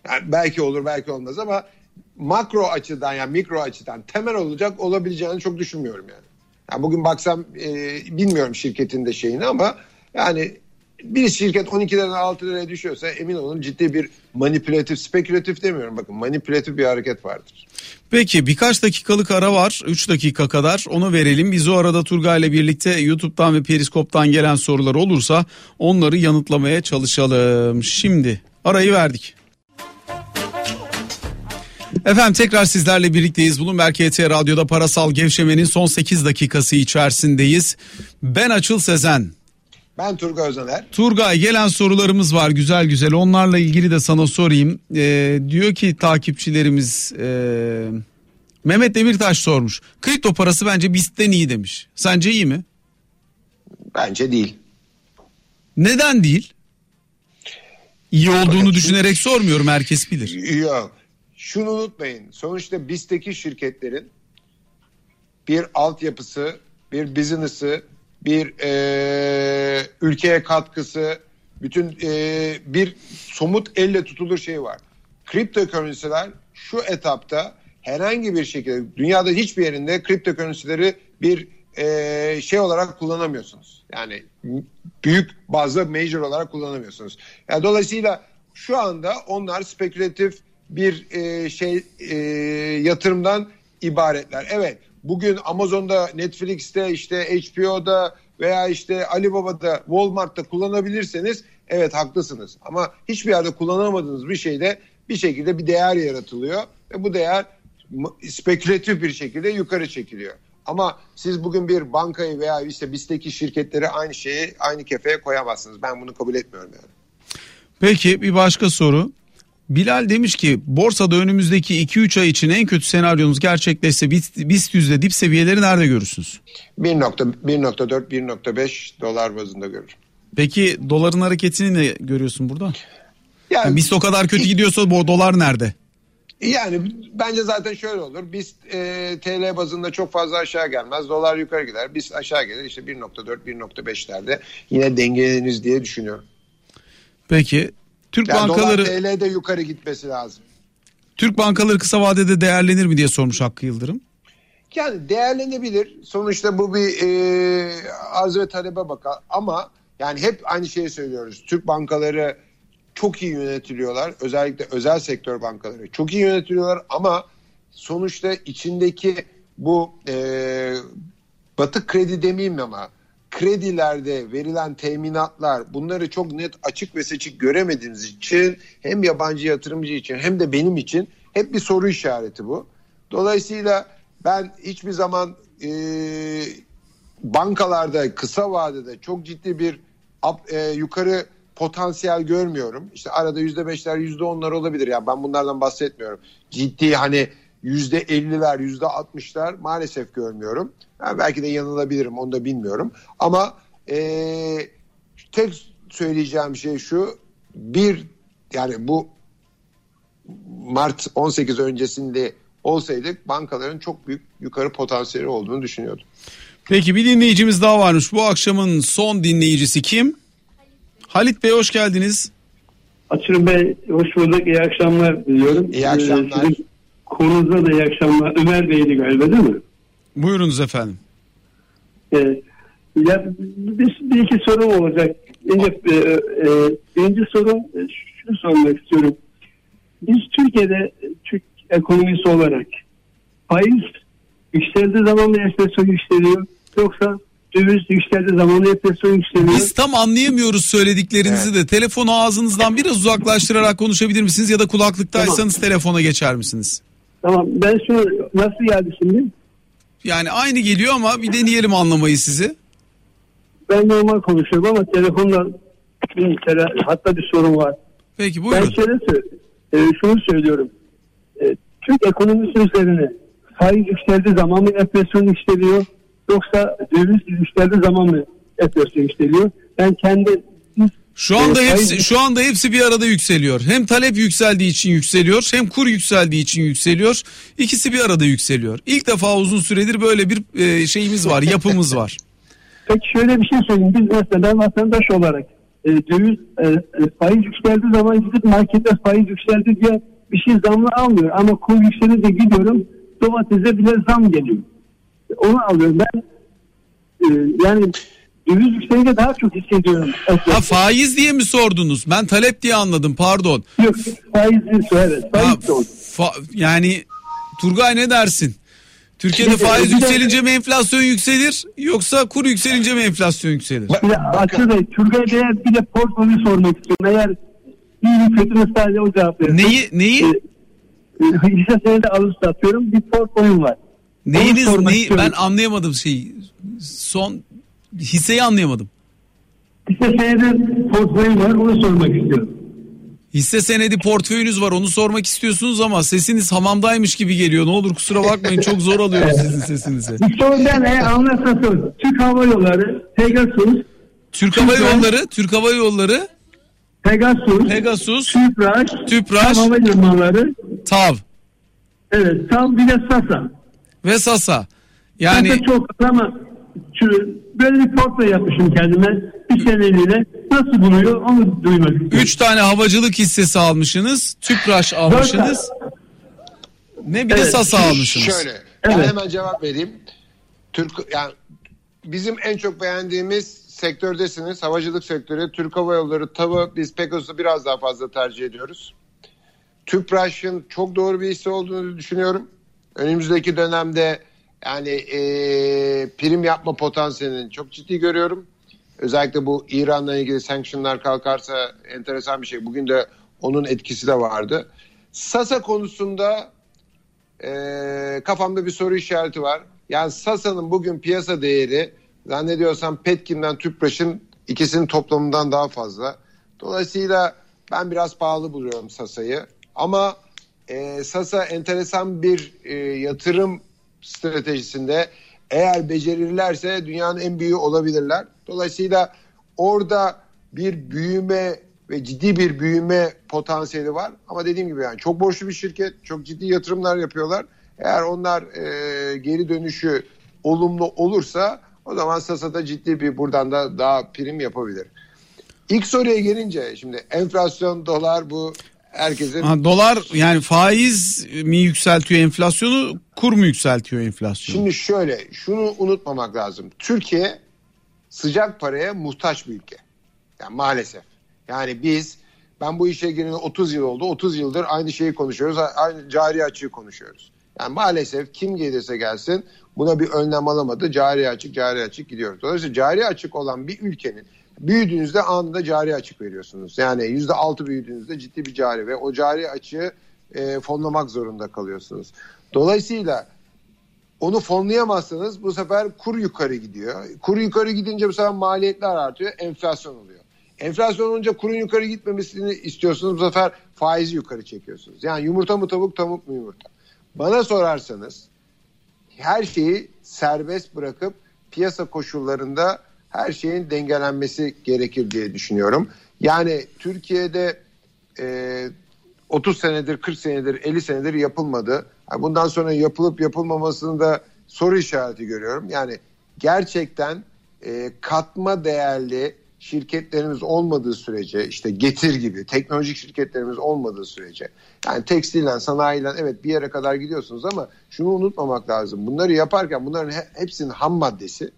Speaker 2: Yani belki olur belki olmaz ama makro açıdan yani mikro açıdan temel olacak olabileceğini çok düşünmüyorum yani. yani bugün baksam e, bilmiyorum şirketin de şeyini ama yani bir şirket 12 liradan 6 liraya düşüyorsa emin olun ciddi bir manipülatif, spekülatif demiyorum bakın manipülatif bir hareket vardır.
Speaker 1: Peki birkaç dakikalık ara var. 3 dakika kadar onu verelim. Biz o arada Turgay ile birlikte YouTube'dan ve Periskop'tan gelen sorular olursa onları yanıtlamaya çalışalım. Şimdi arayı verdik. Efendim tekrar sizlerle birlikteyiz. Bloomberg HT Radyo'da parasal gevşemenin son 8 dakikası içerisindeyiz. Ben Açıl Sezen.
Speaker 2: Ben Turgay Özener.
Speaker 1: Turgay gelen sorularımız var güzel güzel onlarla ilgili de sana sorayım. Ee, diyor ki takipçilerimiz e, Mehmet Demirtaş sormuş. Kripto parası bence BIST'ten iyi demiş. Sence iyi mi?
Speaker 2: Bence değil.
Speaker 1: Neden değil? İyi olduğunu düşünerek sormuyorum herkes bilir.
Speaker 2: Yok. Şunu unutmayın. Sonuçta BIST'teki şirketlerin bir altyapısı, bir business'ı, bir e, ülkeye katkısı, bütün e, bir somut elle tutulur şey var. Kripto currency'ler şu etapta herhangi bir şekilde dünyada hiçbir yerinde kripto currency'leri bir e, şey olarak kullanamıyorsunuz. Yani büyük bazı major olarak kullanamıyorsunuz. Yani dolayısıyla şu anda onlar spekülatif bir e, şey e, yatırımdan ibaretler. Evet bugün Amazon'da, Netflix'te, işte HBO'da veya işte Alibaba'da, Walmart'ta kullanabilirseniz evet haklısınız. Ama hiçbir yerde kullanamadığınız bir şeyde bir şekilde bir değer yaratılıyor ve bu değer spekülatif bir şekilde yukarı çekiliyor. Ama siz bugün bir bankayı veya işte BIST'teki şirketleri aynı şeyi aynı kefeye koyamazsınız. Ben bunu kabul etmiyorum yani.
Speaker 1: Peki bir başka soru. Bilal demiş ki borsada önümüzdeki 2-3 ay için en kötü senaryonuz gerçekleşse BIST, yüzde dip seviyeleri nerede görürsünüz?
Speaker 2: 1.4-1.5 dolar bazında görürüm.
Speaker 1: Peki doların hareketini ne görüyorsun burada?
Speaker 2: Yani,
Speaker 1: Yani BIST o kadar kötü gidiyorsa bu dolar nerede?
Speaker 2: Yani bence zaten şöyle olur. Biz e, TL bazında çok fazla aşağı gelmez. Dolar yukarı gider. Biz aşağı gelir işte 1.4 1.5'lerde yine dengeleniriz diye düşünüyorum.
Speaker 1: Peki Türk
Speaker 2: Yani
Speaker 1: bankaları
Speaker 2: dolar TL'de yukarı gitmesi lazım.
Speaker 1: Türk bankaları kısa vadede değerlenir mi diye sormuş Hakkı Yıldırım.
Speaker 2: Yani değerlenebilir. Sonuçta bu bir e, arz ve talebe bakar. Ama yani hep aynı şeyi söylüyoruz. Türk bankaları çok iyi yönetiliyorlar. Özellikle özel sektör bankaları çok iyi yönetiliyorlar. Ama sonuçta içindeki bu e, batık kredi demeyeyim ama kredilerde verilen teminatlar bunları çok net açık ve seçik göremediğimiz için hem yabancı yatırımcı için hem de benim için hep bir soru işareti bu. Dolayısıyla ben hiçbir zaman e, bankalarda kısa vadede çok ciddi bir up, e, yukarı potansiyel görmüyorum. İşte arada yüzde beşler yüzde onlar olabilir ya ben bunlardan bahsetmiyorum. Ciddi hani yüzde elliler yüzde altmışlar maalesef görmüyorum. Yani belki de yanılabilirim onu da bilmiyorum. Ama e, tek söyleyeceğim şey şu bir yani bu Mart 18 öncesinde olsaydık bankaların çok büyük yukarı potansiyeli olduğunu düşünüyordum.
Speaker 1: Peki bir dinleyicimiz daha varmış. Bu akşamın son dinleyicisi kim? Halit Bey hoş geldiniz.
Speaker 6: Açırım Bey hoş bulduk. İyi akşamlar diliyorum.
Speaker 2: İyi akşamlar.
Speaker 6: Ee, sizin konunuzda da iyi akşamlar. Ömer Bey'di galiba değil mi?
Speaker 1: Buyurunuz efendim.
Speaker 6: Ee, ya bir, bir iki sorum olacak. Önce, e, e, birinci sorum e, şunu sormak istiyorum. Biz Türkiye'de Türk ekonomisi olarak faiz yükseldiği zaman mı enflasyon yükseliyor? Yoksa döviz yükseldiği zaman mı enflasyon yükseliyor?
Speaker 1: Biz tam anlayamıyoruz söylediklerinizi de. Telefonu ağzınızdan biraz uzaklaştırarak konuşabilir misiniz? Ya da kulaklıktaysanız telefona geçer misiniz?
Speaker 6: Tamam ben şunu nasıl geldi şimdi?
Speaker 1: Yani aynı geliyor ama bir deneyelim anlamayı sizi.
Speaker 6: Ben normal konuşuyorum ama telefonla bir kere hatta bir sorun var.
Speaker 1: Peki
Speaker 6: Ben
Speaker 1: buyurun.
Speaker 6: şöyle sö- e, şunu söylüyorum. E, Türk ekonomisi üzerine faiz yükseldiği zaman mı enflasyon yükseliyor yoksa döviz yükseldiği zaman mı enflasyon yükseliyor? Ben kendi
Speaker 1: Şu anda
Speaker 6: e,
Speaker 1: hepsi şu anda hepsi bir arada yükseliyor. Hem talep yükseldiği için yükseliyor, hem kur yükseldiği için yükseliyor. İkisi bir arada yükseliyor. İlk defa uzun süredir böyle bir e, şeyimiz var, yapımız var.
Speaker 6: Peki şöyle bir şey söyleyeyim. Biz mesela vatandaş olarak e, döviz e, e, faiz yükseldiği zaman gidip markette faiz yükseldi diye bir şey zamlı almıyor. Ama kur yükselince gidiyorum domatese bile zam geliyor. Onu alıyorum ben. E, yani döviz yükselince daha çok hissediyorum.
Speaker 1: Ha faiz diye mi sordunuz? Ben talep diye anladım. Pardon.
Speaker 6: Yok faiz evet
Speaker 1: Ha,
Speaker 6: faiz oldu.
Speaker 1: fa- yani Turgay ne dersin? Türkiye'de
Speaker 6: de-
Speaker 1: faiz
Speaker 6: bir de-
Speaker 1: yükselince mi enflasyon yükselir yoksa kur yükselince mi enflasyon yükselir?
Speaker 6: Bey, Turgay Bey'e bir de portföyü sormak istiyorum. Eğer iyi mi kötü mü sadece o cevap verir.
Speaker 1: Neyi neyi
Speaker 6: E, hisse senedi alıp satıyorum. Bir portföyüm var.
Speaker 1: neyiniz neyi ben anlayamadım şeyi. Son hisseyi anlayamadım.
Speaker 6: Hisse senedi portföyüm var. Onu sormak istiyorum.
Speaker 1: Hisse senedi portföyünüz var onu sormak istiyorsunuz ama sesiniz hamamdaymış gibi geliyor. Ne olur kusura bakmayın çok zor alıyorum sizin sesinizi.
Speaker 6: Bir soru ben eğer anlarsam sorun. Türk Hava Yolları, Pegasus,
Speaker 1: Türk Hava Yolları, Türk Hava Yolları,
Speaker 6: Pegasus,
Speaker 1: Pegasus,
Speaker 6: Tüpraş,
Speaker 1: Tüpraş,
Speaker 6: Hava Limanları,
Speaker 1: TAV
Speaker 6: evet tam bir de Sasa.
Speaker 1: ve Sasa.
Speaker 6: Yani
Speaker 1: Yani
Speaker 6: çok ama şu, böyle bir portföy yapmışım kendime bir seneliğine. Nasıl buluyor onu duymak istiyorum.
Speaker 1: 3 tane havacılık hissesi almışsınız. Tüpraş almışsınız. Ne bir de
Speaker 6: Evet.
Speaker 1: Sasa almışsınız.
Speaker 2: Şöyle ben
Speaker 6: Evet.
Speaker 2: hemen cevap vereyim. Türk yani bizim en çok beğendiğimiz sektördesiniz. Havacılık sektörü, Türk Hava Yolları, TAV'ı biz Pegasus'u biraz daha fazla tercih ediyoruz. Tüpraş'ın çok doğru bir hisse olduğunu düşünüyorum. Önümüzdeki dönemde yani e, prim yapma potansiyelini çok ciddi görüyorum. Özellikle bu İran'la ilgili sanctionlar kalkarsa enteresan bir şey. Bugün de onun etkisi de vardı. Sasa konusunda e, kafamda bir soru işareti var. Yani Sasa'nın bugün piyasa değeri zannediyorsam Petkin'den Tüpraş'ın ikisinin toplamından daha fazla. Dolayısıyla ben biraz pahalı buluyorum Sasa'yı. Ama e, Sasa enteresan bir e, yatırım stratejisinde eğer becerirlerse dünyanın en büyüğü olabilirler. Dolayısıyla orada bir büyüme ve ciddi bir büyüme potansiyeli var. Ama dediğim gibi yani çok borçlu bir şirket, çok ciddi yatırımlar yapıyorlar. Eğer onlar e, geri dönüşü olumlu olursa o zaman Sasa'da ciddi bir buradan da daha prim yapabilir. İlk soruya gelince şimdi enflasyon, dolar bu herkesin...
Speaker 1: Ha, dolar yani faiz mi yükseltiyor enflasyonu kur mu yükseltiyor enflasyonu?
Speaker 2: Şimdi şöyle şunu unutmamak lazım. Türkiye sıcak paraya muhtaç bir ülke. Yani maalesef. Yani biz ben bu işe gireli 30 yıl oldu. 30 yıldır aynı şeyi konuşuyoruz. Aynı cari açığı konuşuyoruz. Yani maalesef kim gelirse gelsin buna bir önlem alamadı. Cari açık, cari açık gidiyoruz. Dolayısıyla cari açık olan bir ülkenin büyüdüğünüzde anında cari açık veriyorsunuz. Yani yüzde altı büyüdüğünüzde ciddi bir cari ve o cari açığı e, fonlamak zorunda kalıyorsunuz. Dolayısıyla onu fonlayamazsanız bu sefer kur yukarı gidiyor. Kur yukarı gidince bu sefer maliyetler artıyor, enflasyon oluyor. Enflasyon olunca kurun yukarı gitmemesini istiyorsunuz. Bu sefer faizi yukarı çekiyorsunuz. Yani yumurta mı tavuk, tavuk mu yumurta? Bana sorarsanız her şeyi serbest bırakıp piyasa koşullarında her şeyin dengelenmesi gerekir diye düşünüyorum. Yani Türkiye'de e, 30 senedir, 40 senedir, 50 senedir yapılmadı. Bundan sonra yapılıp yapılmamasını da soru işareti görüyorum. Yani gerçekten e, katma değerli şirketlerimiz olmadığı sürece işte getir gibi teknolojik şirketlerimiz olmadığı sürece yani tekstilden sanayiyle evet bir yere kadar gidiyorsunuz ama şunu unutmamak lazım. Bunları yaparken bunların hepsinin ham maddesi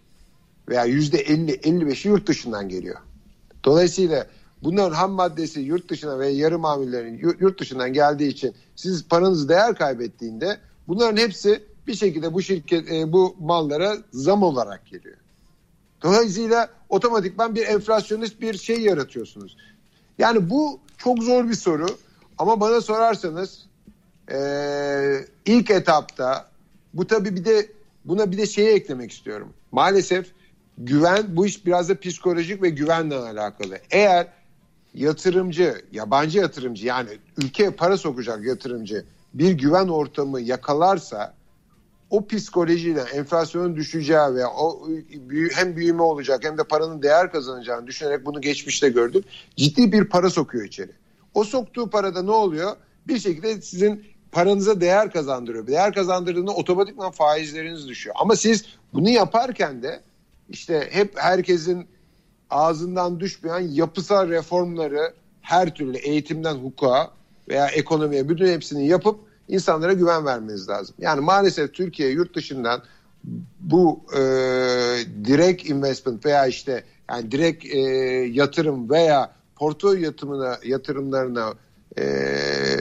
Speaker 2: veya yüzde 50-55'i yurt dışından geliyor. Dolayısıyla bunların ham maddesi yurt dışına ve yarı mamullerin yurt dışından geldiği için siz paranız değer kaybettiğinde bunların hepsi bir şekilde bu şirket e, bu mallara zam olarak geliyor. Dolayısıyla otomatikman bir enflasyonist bir şey yaratıyorsunuz. Yani bu çok zor bir soru ama bana sorarsanız e, ilk etapta bu tabii bir de buna bir de şeyi eklemek istiyorum. Maalesef güven bu iş biraz da psikolojik ve güvenle alakalı. Eğer yatırımcı, yabancı yatırımcı yani ülkeye para sokacak yatırımcı bir güven ortamı yakalarsa o psikolojiyle enflasyonun düşeceği ve o hem büyüme olacak hem de paranın değer kazanacağını düşünerek bunu geçmişte gördük. Ciddi bir para sokuyor içeri. O soktuğu parada ne oluyor? Bir şekilde sizin paranıza değer kazandırıyor. Değer kazandırdığında otomatikman faizleriniz düşüyor. Ama siz bunu yaparken de işte hep herkesin ağzından düşmeyen yapısal reformları her türlü eğitimden hukuka veya ekonomiye bütün hepsini yapıp insanlara güven vermeniz lazım. Yani maalesef Türkiye yurt dışından bu e, direkt investment veya işte yani direkt e, yatırım veya portföy yatırımına yatırımlarına e,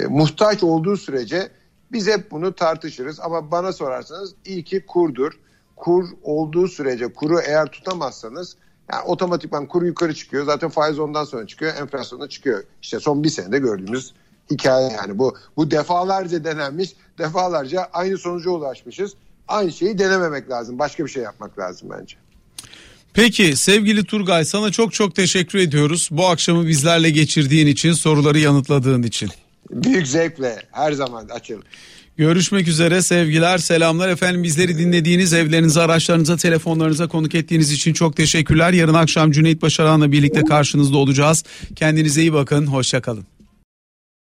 Speaker 2: muhtaç olduğu sürece biz hep bunu tartışırız ama bana sorarsanız iyi ki kurdur. Kur olduğu sürece kuru eğer tutamazsanız yani otomatikman kuru yukarı çıkıyor. Zaten faiz ondan sonra çıkıyor. Enflasyon da çıkıyor. İşte son bir senede gördüğümüz hikaye yani bu bu defalarca denenmiş defalarca aynı sonuca ulaşmışız aynı şeyi denememek lazım başka bir şey yapmak lazım bence.
Speaker 1: Peki sevgili Turgay sana çok çok teşekkür ediyoruz bu akşamı bizlerle geçirdiğin için soruları yanıtladığın için.
Speaker 2: Büyük zevkle her zaman açıl.
Speaker 1: Görüşmek üzere sevgiler selamlar efendim bizleri dinlediğiniz evlerinize araçlarınıza telefonlarınıza konuk ettiğiniz için çok teşekkürler. Yarın akşam Cüneyt Başaran'la birlikte karşınızda olacağız. Kendinize iyi bakın hoşçakalın.